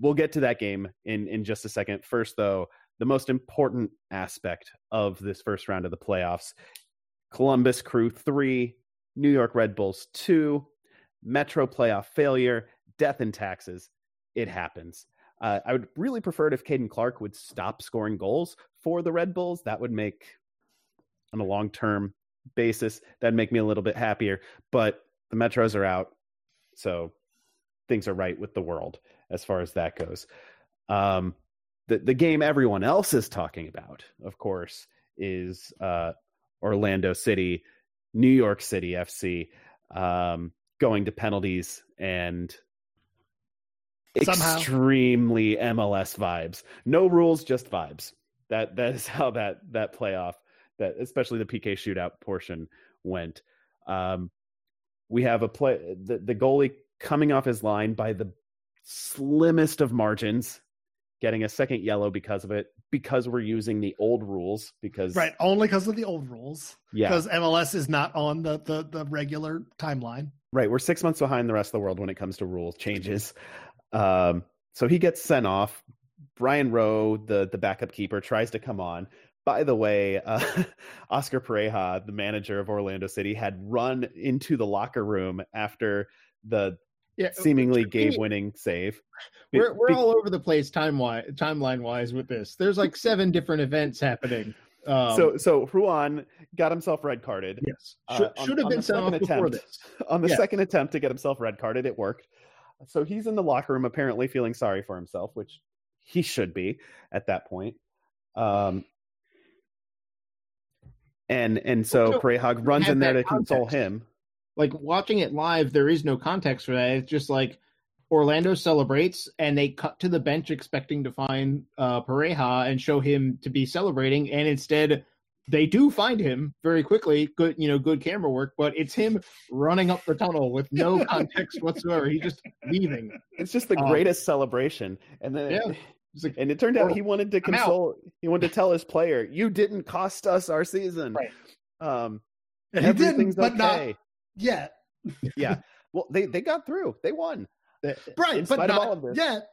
we'll get to that game in in just a second. First, though, the most important aspect of this first round of the playoffs: Columbus Crew three, New York Red Bulls two, Metro playoff failure, death and taxes. It happens. Uh, I would really prefer it if Caden Clark would stop scoring goals for the Red Bulls. That would make, on a long term basis, that'd make me a little bit happier. But the Metros are out, so things are right with the world as far as that goes. Um, the the game everyone else is talking about, of course, is uh, Orlando City, New York City FC um, going to penalties and Somehow. extremely MLS vibes. No rules, just vibes. That that is how that that playoff that especially the PK shootout portion went. Um, we have a play the, the goalie coming off his line by the slimmest of margins, getting a second yellow because of it. because we're using the old rules because right only because of the old rules yeah because MLS is not on the, the the regular timeline. right we're six months behind the rest of the world when it comes to rule changes um so he gets sent off Brian Rowe the the backup keeper tries to come on by the way uh, Oscar Pareja the manager of Orlando City had run into the locker room after the Yeah, seemingly game winning save we're we're all over the place time wise, timeline wise with this. There's like seven different events happening. Um, so so Juan got himself red carded yes, uh, should, on- should have been sent off before attempt. this. on the Yeah. second attempt to get himself red carded, it worked. So he's in the locker room, apparently feeling sorry for himself, which he should be at that point. Um, and and so Pareja runs in there to that console him. Like watching it live, there is no context for that. It's just like Orlando celebrates, and they cut to the bench expecting to find uh, Pareja and show him to be celebrating, and instead they do find him very quickly. Good, you know, good camera work, but it's him running up the tunnel with no context whatsoever. He's just leaving. It's just the Um, greatest celebration. And then Yeah. Like, and it turned out he wanted to I'm out. console he wanted to tell his player, you didn't cost us our season. Right. Um And he didn't, everything's but not okay. yet. yeah. Well, they they got through. They won. Right, but not all of this. yet.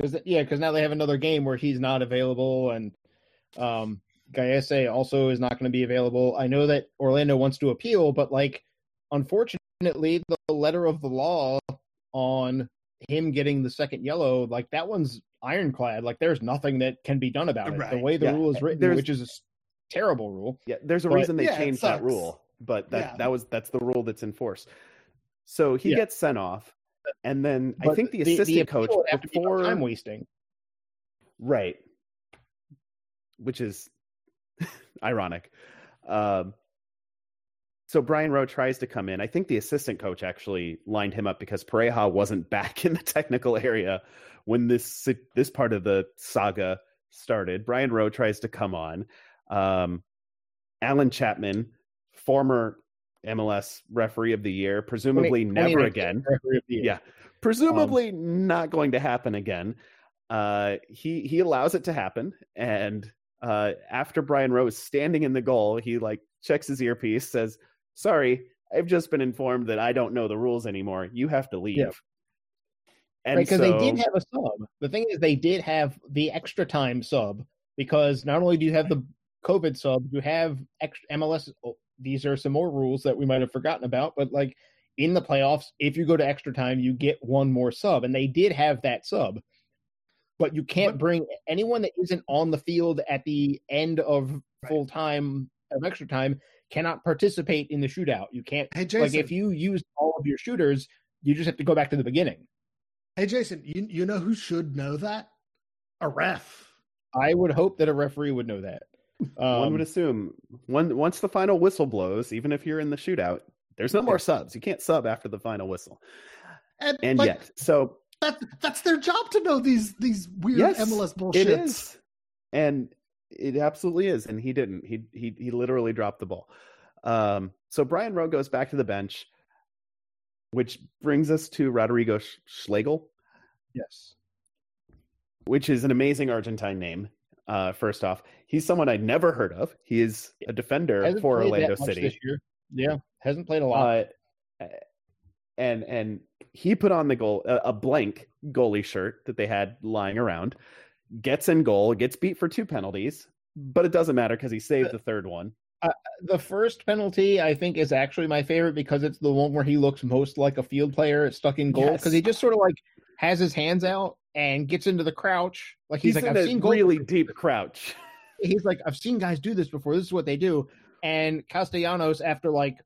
Cause, yeah, because now they have another game where he's not available, and um, Gallese also is not going to be available. I know that Orlando wants to appeal, but like, unfortunately, the letter of the law on him getting the second yellow, like that one's ironclad. Like, there's nothing that can be done about it. The way the yeah. rule is written, There's- which is a terrible rule. Yeah, there's a But- reason they Yeah, changed that rule, but that Yeah. that was that's the rule that's enforced. So he gets sent off, and then I think the assistant appeal coach before be time wasting. right, which is ironic. Um, so Brian Rowe tries to come in. I think the assistant coach actually lined him up because Pareja wasn't back in the technical area when this this part of the saga started. Brian Rowe tries to come on. Um, Alan Chapman, former MLS referee of the year, presumably 20- never 2019 again. referee of the year. Yeah, presumably not going to happen again. Uh, he he allows it to happen, and uh, after Brian Rowe is standing in the goal, he like checks his earpiece, says, "Sorry, I've just been informed that I don't know the rules anymore. You have to leave." Yeah. And because so, they did have a sub. The thing is, they did have the extra time sub because not only do you have the COVID sub, you have extra MLS. oh, These are some more rules that we might have forgotten about, but like in the playoffs, if you go to extra time, you get one more sub, and they did have that sub. But you can't But- bring anyone that isn't on the field at the end of Right. full time of extra time cannot participate in the shootout. You can't Hey Jason. like if you use all of your shooters, you just have to go back to the beginning. hey Jason, you you know who should know that? A ref. I would hope that a referee would know that. Um, one would assume when once the final whistle blows, even if you're in the shootout, there's no more subs. You can't sub after the final whistle, And, and like, yet, so that that's their job to know these these weird Yes, MLS bullshit. It is, and it absolutely is. And he didn't. He he he literally dropped the ball. Um, so Brian Rowe goes back to the bench, which brings us to Rodrigo Sch- Schlegel, yes. which is an amazing Argentine name. Uh, first off, he's someone I'd never heard of. He is a defender Hasn't for Orlando City. this year. Yeah, hasn't played a lot. Uh, and and he put on the goal a, blank goalie shirt that they had lying around. Gets in goal, gets beat for two penalties, but it doesn't matter because he saved uh, the third one. Uh, the first penalty, I think, is actually my favorite because it's the one where he looks most like a field player stuck in goal because Yes. he just sort of like has his hands out and gets into the crouch. Like he's, He's, like, I've a seen goal really deep crouch. he's like, I've seen guys do this before. This is what they do. And Castellanos, after like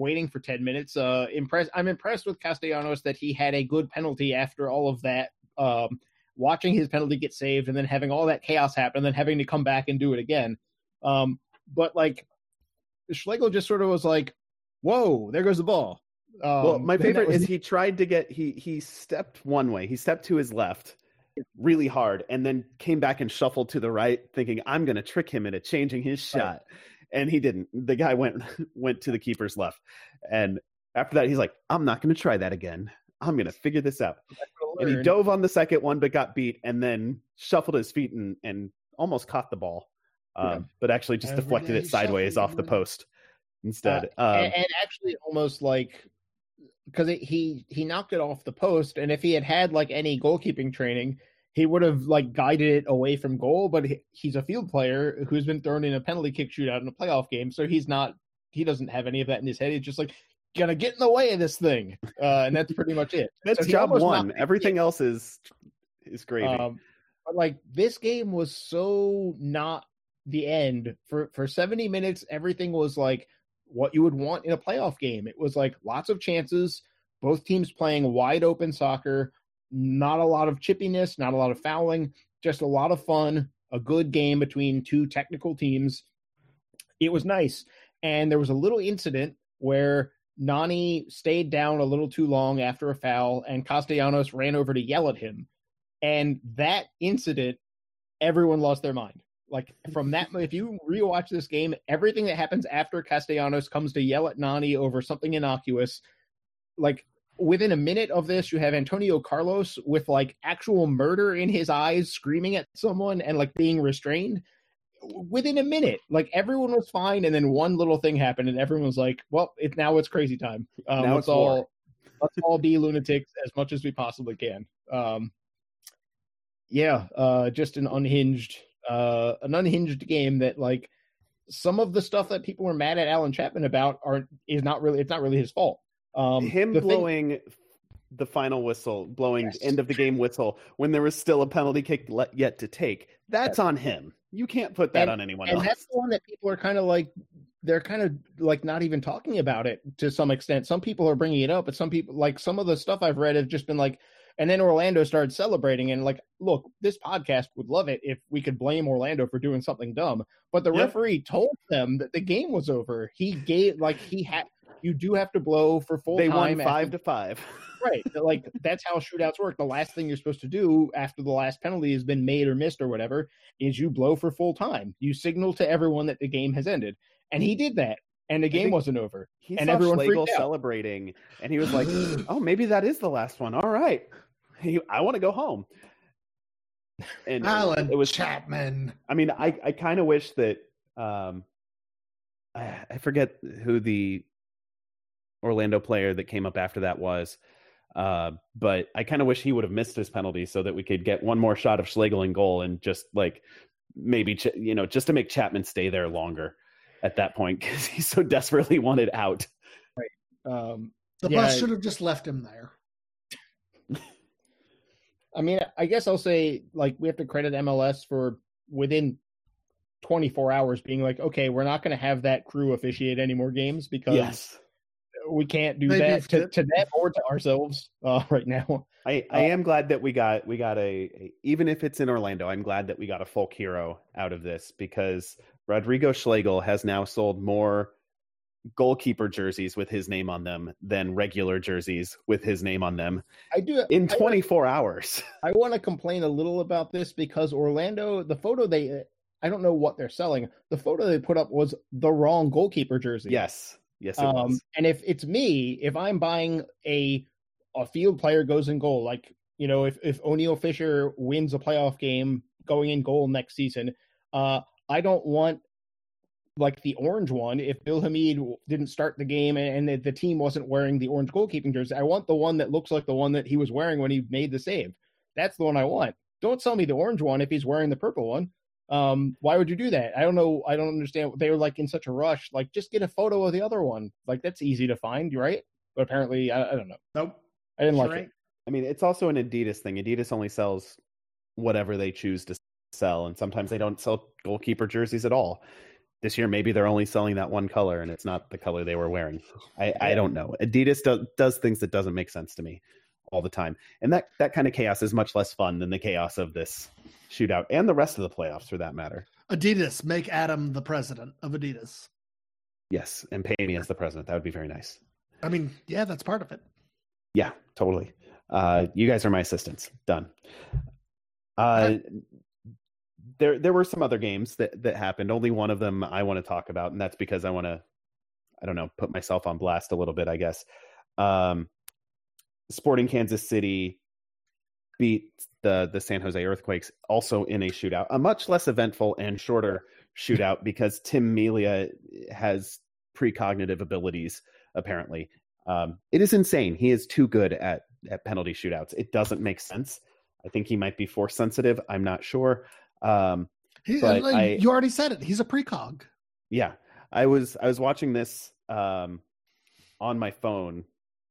waiting for 10 minutes, uh, impressed. I'm impressed with Castellanos that he had a good penalty after all of that. Um, watching his penalty get saved and then having all that chaos happen and then having to come back and do it again. Um, but like Schlegel just sort of was like, whoa, there goes the ball. Um, well, my favorite was- is he tried to get he he stepped one way. He stepped to his left really hard and then came back and shuffled to the right thinking I'm going to trick him into changing his Right. Shot. And he didn't. The guy went went to the keeper's left. And after that he's like I'm not going to try that again. I'm going to figure this out. And he dove on the second one but got beat and then shuffled his feet and and almost caught the ball, um, Yeah. but actually just Every deflected it sideways shuffle, off the post instead. Uh, um, and, and actually almost like because he he knocked it off the post and if he had had like any goalkeeping training he would have like guided it away from goal but he, he's a field player who's been thrown in a penalty kick shootout in a playoff game so he's not he doesn't have any of that in his head he's just like gonna get in the way of this thing uh, and that's pretty much it that's so job one. knocked it. Everything else is is gravy. Um, but like this game was so not the end for for 70 minutes. Everything was like what you would want in a playoff game. It was like lots of chances, both teams playing wide open soccer, not a lot of chippiness, not a lot of fouling, just a lot of fun, a good game between two technical teams. It was nice. And there was a little incident where Nani stayed down a little too long after a foul, and Castellanos ran over to yell at him. And that incident, everyone lost their mind. Like from that, if you rewatch this game, everything that happens after Castellanos comes to yell at Nani over something innocuous. Like within a minute of this, you have Antonio Carlos with like actual murder in his eyes, screaming at someone and like being restrained. Within a minute, like everyone was fine, and then one little thing happened, and everyone was like, "Well, it, now it's crazy time. Um, Now let's it's war." all let's all be lunatics as much as we possibly can." Um, yeah, uh, just an unhinged, uh, an unhinged game that like some of the stuff that people were mad at Alan Chapman about are is not really it's not really his fault. Um, Him the thing- blowing the final whistle, blowing Yes. end of the game whistle when there was still a penalty kick le- yet to take. That's on him. You can't put that And- on anyone and else. that's the one that people are kind of like they're kind of like not even talking about it to some extent some people are bringing it up but some people like some of the stuff i've read have just been like and then orlando started celebrating and like look this podcast would love it if we could blame orlando for doing something dumb but the Yep. referee told them that the game was over he gave like he had you do have to blow for full They time won after- five to five. right like that's how shootouts work the last thing you're supposed to do after the last penalty has been made or missed or whatever is you blow for full time you signal to everyone that the game has ended and he did that and the game wasn't over He And saw everyone freaked out. celebrating, and he was like, "Oh, maybe that is the last one. All right, he, I want to go home." And Alan it was Chapman. I mean, I, I kind of wish that um, I, I forget who the Orlando player that came up after that was, uh, but I kind of wish he would have missed his penalty so that we could get one more shot of Schlegel in goal and just like maybe Ch- you know just to make Chapman stay there longer at that point because he so desperately wanted out. um The Yeah. bus should have just left him there. i mean i guess i'll say like we have to credit mls for within 24 hours being like okay we're not going to have that crew officiate any more games because Yes, we can't do They that to, it. to them or to ourselves uh, right now I, I Uh, am glad that we got we got a, a even if it's in Orlando, I'm glad that we got a folk hero out of this because Rodrigo Schlegel has now sold more goalkeeper jerseys with his name on them than regular jerseys with his name on them i do in I- 24 hours. I want to complain a little about this because Orlando, the photo they, I don't know what they're selling. The photo they put up was the wrong goalkeeper jersey. yes, yes, it Um, was. and if it's me, if I'm buying a a field player goes in goal, like you know, if if Oniel Fisher wins a playoff game going in goal next season, uh, I don't want like the orange one. If Bill Hamid didn't start the game and, and the, the team wasn't wearing the orange goalkeeping jersey, I want the one that looks like the one that he was wearing when he made the save. That's the one I want. Don't sell me the orange one if he's wearing the purple one. Um, why would you do that? I don't know. I don't understand. They were like in such a rush. Like, just get a photo of the other one. Like, that's easy to find, right? But apparently, I, I don't know. Nope. I didn't like Sure it. I mean, it's also an Adidas thing. Adidas only sells whatever they choose to sell, and sometimes they don't sell goalkeeper jerseys at all. This year, maybe they're only selling that one color, and it's not the color they were wearing. I, I don't know. Adidas does, does things that doesn't make sense to me all the time, and that that kind of chaos is much less fun than the chaos of this shootout and the rest of the playoffs, for that matter. Adidas, make Adam the president of Adidas. Yes, and pay me as the president. That would be very nice. I mean, yeah, that's part of it. Yeah, totally. Uh, you guys are my assistants. Done. Uh, there, there were some other games that that happened. Only one of them I want to talk about, and that's because I want to, I don't know, put myself on blast a little bit. I guess. Um, Sporting Kansas City beat the the San Jose Earthquakes also in a shootout, a much less eventful and shorter shootout because Tim Melia has precognitive abilities apparently. Um, it is insane. He is too good at at penalty shootouts. It doesn't make sense. I think he might be force sensitive. I'm not sure. Um, He, like, I- you already said it. He's a precog. yeah, I was I was watching this um, on my phone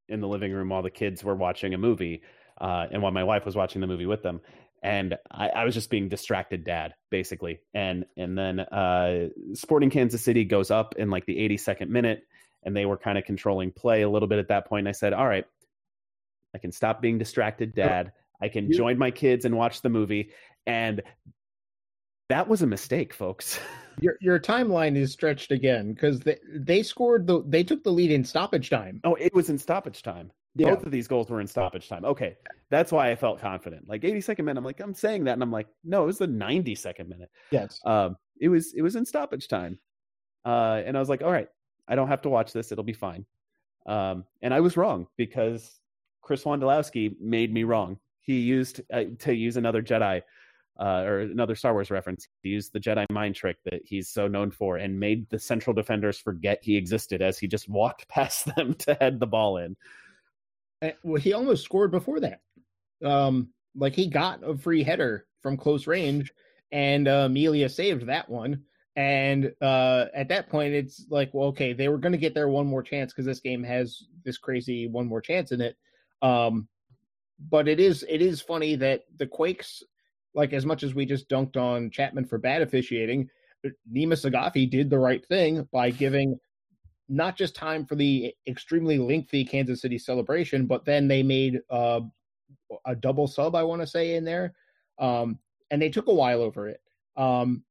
in the living room while the kids were watching a movie, uh, and while my wife was watching the movie with them, and I, I was just being distracted dad basically, and and then uh, Sporting Kansas City goes up in like the 82nd minute, and they were kind of controlling play a little bit at that point. And I said, all right, I can stop being distracted, dad. I can join my kids and watch the movie, and that was a mistake, folks. Your your timeline is stretched again because they they scored the they took the lead in stoppage time. Oh, it was in stoppage time. Yeah. Both of these goals were in stoppage time. Okay. That's why I felt confident. Like 82nd minute, I'm like, I'm saying that. And I'm like, no, it was the 92nd minute. Yes. Um, it was it was in stoppage time. Uh, and I was like, all right, I don't have to watch this. It'll be fine. Um, and I was wrong because Chris Wondolowski made me wrong. He used uh, to use another Jedi uh, or another Star Wars reference. He used the Jedi mind trick that he's so known for and made the central defenders forget he existed as he just walked past them to head the ball in. Well, he almost scored before that. Um, like he got a free header from close range, and uh, Amelia saved that one. And uh, at that point, it's like, well, okay, they were going to get their one more chance because this game has this crazy one more chance in it. Um, but it is it is funny that the Quakes, like as much as we just dunked on Chapman for bad officiating, Nima Saghafi did the right thing by giving not just time for the extremely lengthy Kansas City celebration, but then they made uh, a double sub, I want to say, in there. Um, and they took a while over it. Um,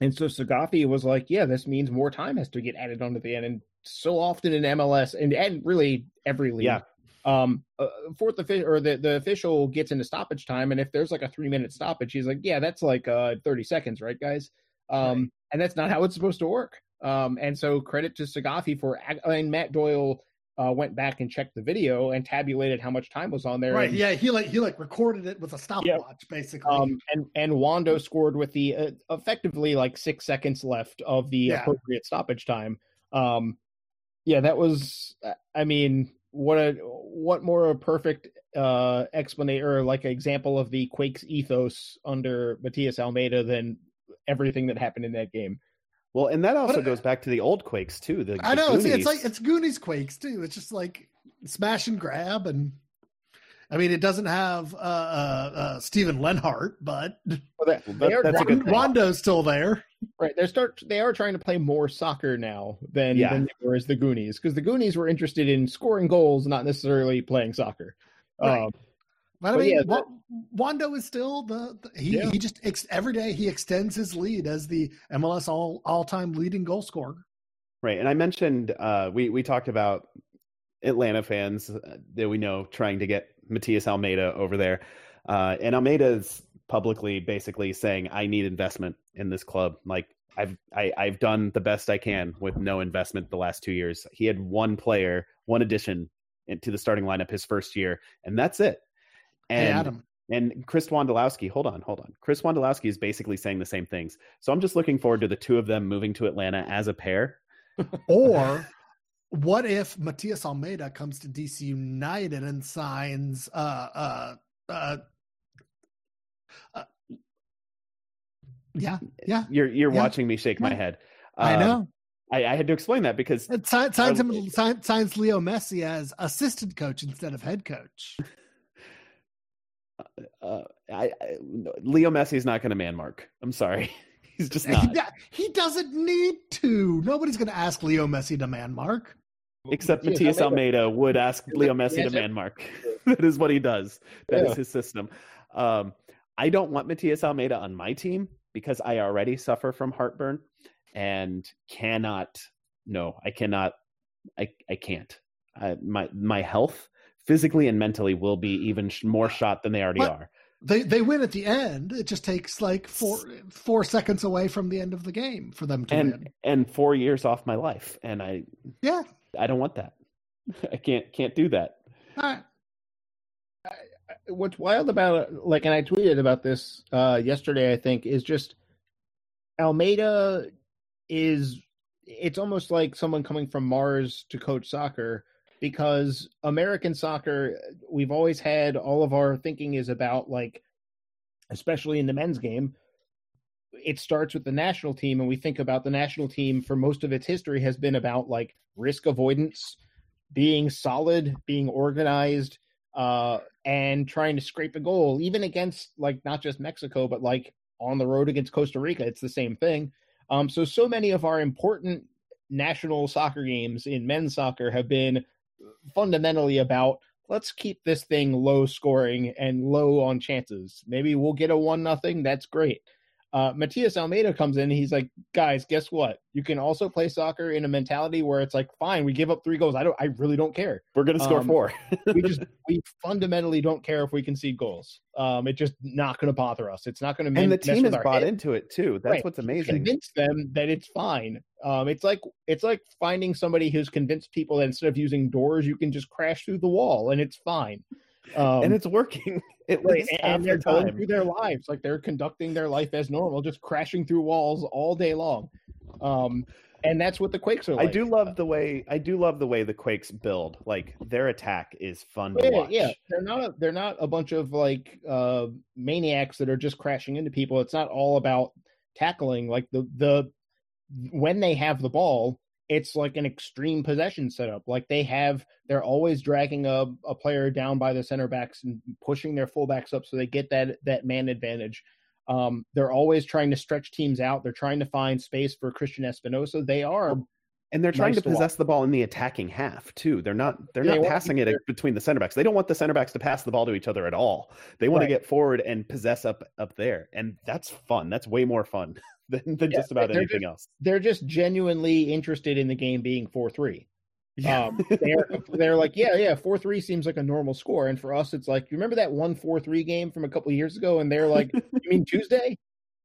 and so Saghafi was like, yeah, this means more time has to get added onto the end. And so often in MLS and, and really every league, Yeah. Um, uh, fourth official or the, the official gets into stoppage time. And if there's like a three minute stoppage, he's like, yeah, that's like uh, 30 seconds, right, guys? Um, Right. And that's not how it's supposed to work. Um, and so credit to Saghafi for, mean, Matt Doyle uh, went back and checked the video and tabulated how much time was on there. Right. and, Yeah. He like he like recorded it with a stopwatch, basically. Um, and and Wando scored with the uh, effectively like six seconds left of the Yeah. appropriate stoppage time. Um, yeah, that was. I mean, what a what more a perfect uh explanation or like example of the Quakes ethos under Matias Almeyda than everything that happened in that game. Well, and that also But- goes back to the old Quakes too. The, I the know it's, it's like it's Goonies Quakes too. It's just like smash and grab, and I mean it doesn't have uh, uh, uh, Steven Lenhart, but Well, that, Well, that- are that's a good thing. Wando's still there. Right. They're start they are trying to play more soccer now than, Yeah. than they were as the Goonies. Because the Goonies were interested in scoring goals, not necessarily playing soccer. Right. Um, But I mean, yeah, Wa- Wando is still the, the- he Yeah. he just ex, every day he extends his lead as the MLS all all time leading goal scorer. Right, and I mentioned uh, we we talked about Atlanta fans uh, that we know trying to get Matias Almeyda over there, uh, and Almeyda's publicly basically saying, "I need investment in this club. Like I've I, I've done the best I can with no investment the last two years. He had one player, one addition into the starting lineup his first year, and that's it. hey, And Adam, and Chris Wondolowski, hold on, hold on. Chris Wondolowski is basically saying the same things. So I'm just looking forward to the two of them moving to Atlanta as a pair. or what if Matias Almeyda comes to DC United and signs uh uh uh, uh yeah yeah You're you're Yeah. watching me shake my Yeah. head. I Um, know I, I had to explain that because it signs, signs him sign, signs Leo Messi as assistant coach instead of head coach uh, I, I, Leo Messi is not going to man mark. I'm sorry, he's just he, not. he doesn't need to nobody's going to ask Leo Messi to man mark Except Matias Matias Almeyda. Almeyda would ask Leo Messi to man mark. that is what he does. That is Yeah. his system. Um, I don't want Matias Almeyda on my team because I already suffer from heartburn and cannot. No, I cannot. I I can't. I, my my health, physically and mentally, will be even sh- more shot than they already But- are. They they win at the end it just takes like four four seconds away from the end of the game for them to And win and four years off my life, and I yeah I don't want that. I can't can't do that. all right what's wild about like, and I tweeted about this uh, yesterday. I think is just Almeyda is. It's almost like someone coming from Mars to coach soccer because American soccer, we've always had all of our thinking is about like, especially in the men's game, it starts with the national team, and we think about the national team for most of its history has been about like risk avoidance, being solid, being organized, uh, and trying to scrape a goal, even against like not just Mexico, but like on the road against Costa Rica. It's the same thing. Um, so so many of our important national soccer games in men's soccer have been fundamentally about let's keep this thing low scoring and low on chances. Maybe we'll get a one nothing. That's great. Uh, Matias Almeyda comes in. he's like, guys, guess what? You can also play soccer in a mentality where it's like, fine, we give up three goals. I don't. I really don't care. We're going to score um, four. we just we fundamentally don't care if we concede goals. Um, it's just not going to bother us. It's not going to. And the team has bought head. into it too. That's right. what's amazing. Convince them that it's fine. Um, it's like it's like finding somebody who's convinced people that instead of using doors, you can just crash through the wall and it's fine. Um, and it's working. It right, and they're going through their lives like they're conducting their life as normal, just crashing through walls all day long. Um, and that's what the Quakes are like. I do love the way I do love the way the Quakes build. Like their attack is fun to watch. Yeah, they're not a, they're not a bunch of like uh, maniacs that are just crashing into people. It's not all about tackling. Like the the when they have the ball, it's like an extreme possession setup. Like they have, they're always dragging a, a player down by the center backs and pushing their fullbacks up so they get that that man advantage. Um, they're always trying to stretch teams out. They're trying to find space for Cristian Espinoza. They are, and they're trying nice to possess to the ball in the attacking half too. They're not they're they not passing it between the center backs. They don't want the center backs to pass the ball to each other at all. They want right. to get forward and possess up up there, and that's fun. That's way more fun. than, than yeah, just about anything just, else. They're just genuinely interested in the game being four three. Yeah. Um, they're they're like, yeah, yeah, four three seems like a normal score, and for us, it's like, you remember that one four three game from a couple years ago, and they're like, you mean Tuesday?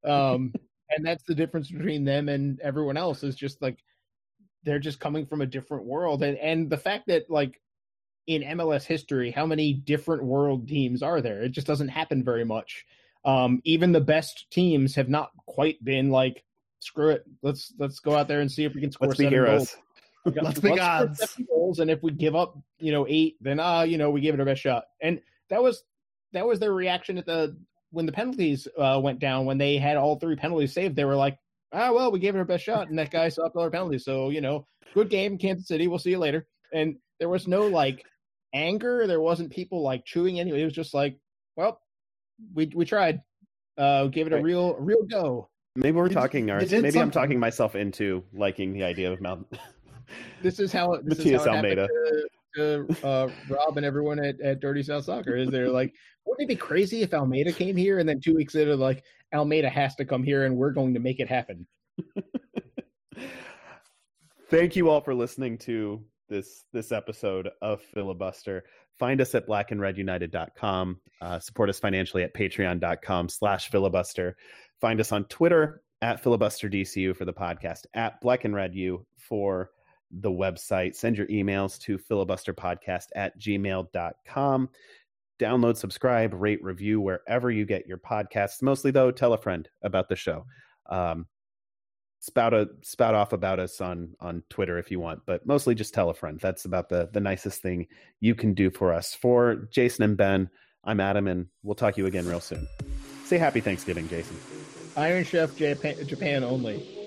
Um, and that's the difference between them and everyone else is just like they're just coming from a different world, and and the fact that like in MLS history, how many different world teams are there? It just doesn't happen very much. Um, even the best teams have not quite been like, screw it, let's let's go out there and see if we can score let's seven heroes. goals. let's be gods. Goals, and if we give up, you know, eight, then uh, you know, we gave it our best shot. And that was that was their reaction at the when the penalties uh, went down when they had all three penalties saved. They were like, ah, well, we gave it our best shot, and that guy stopped all our penalties. So you know, good game, Kansas City. We'll see you later. And there was no like anger. There wasn't people like chewing anyway. It was just like, well, we we tried. Uh, gave it a real real go. Maybe we're talking our. Maybe something. I'm talking myself into liking the idea of Mount. this is how this Matias is how Almeyda. To, to uh, Rob and everyone at, at Dirty South Soccer is they're like, wouldn't it be crazy if Almeyda came here and then two weeks later, like Almeyda has to come here and we're going to make it happen. Thank you all for listening to this this episode of Filibuster. Find us at blackandredunited.com. Uh, support us financially at patreon.com slash filibuster. Find us on Twitter at filibusterdcu for the podcast, at black and red u for the website. Send your emails to filibusterpodcast at gmail.com. Download, subscribe, rate, review wherever you get your podcasts. Mostly, though, tell a friend about the show. Um, spout a spout off about us on on Twitter if you want, but mostly just tell a friend. That's about the the nicest thing you can do for us. For Jason and Ben, I'm Adam, and we'll talk to you again real soon. Say happy Thanksgiving, Jason. Iron Chef Japan, Japan only.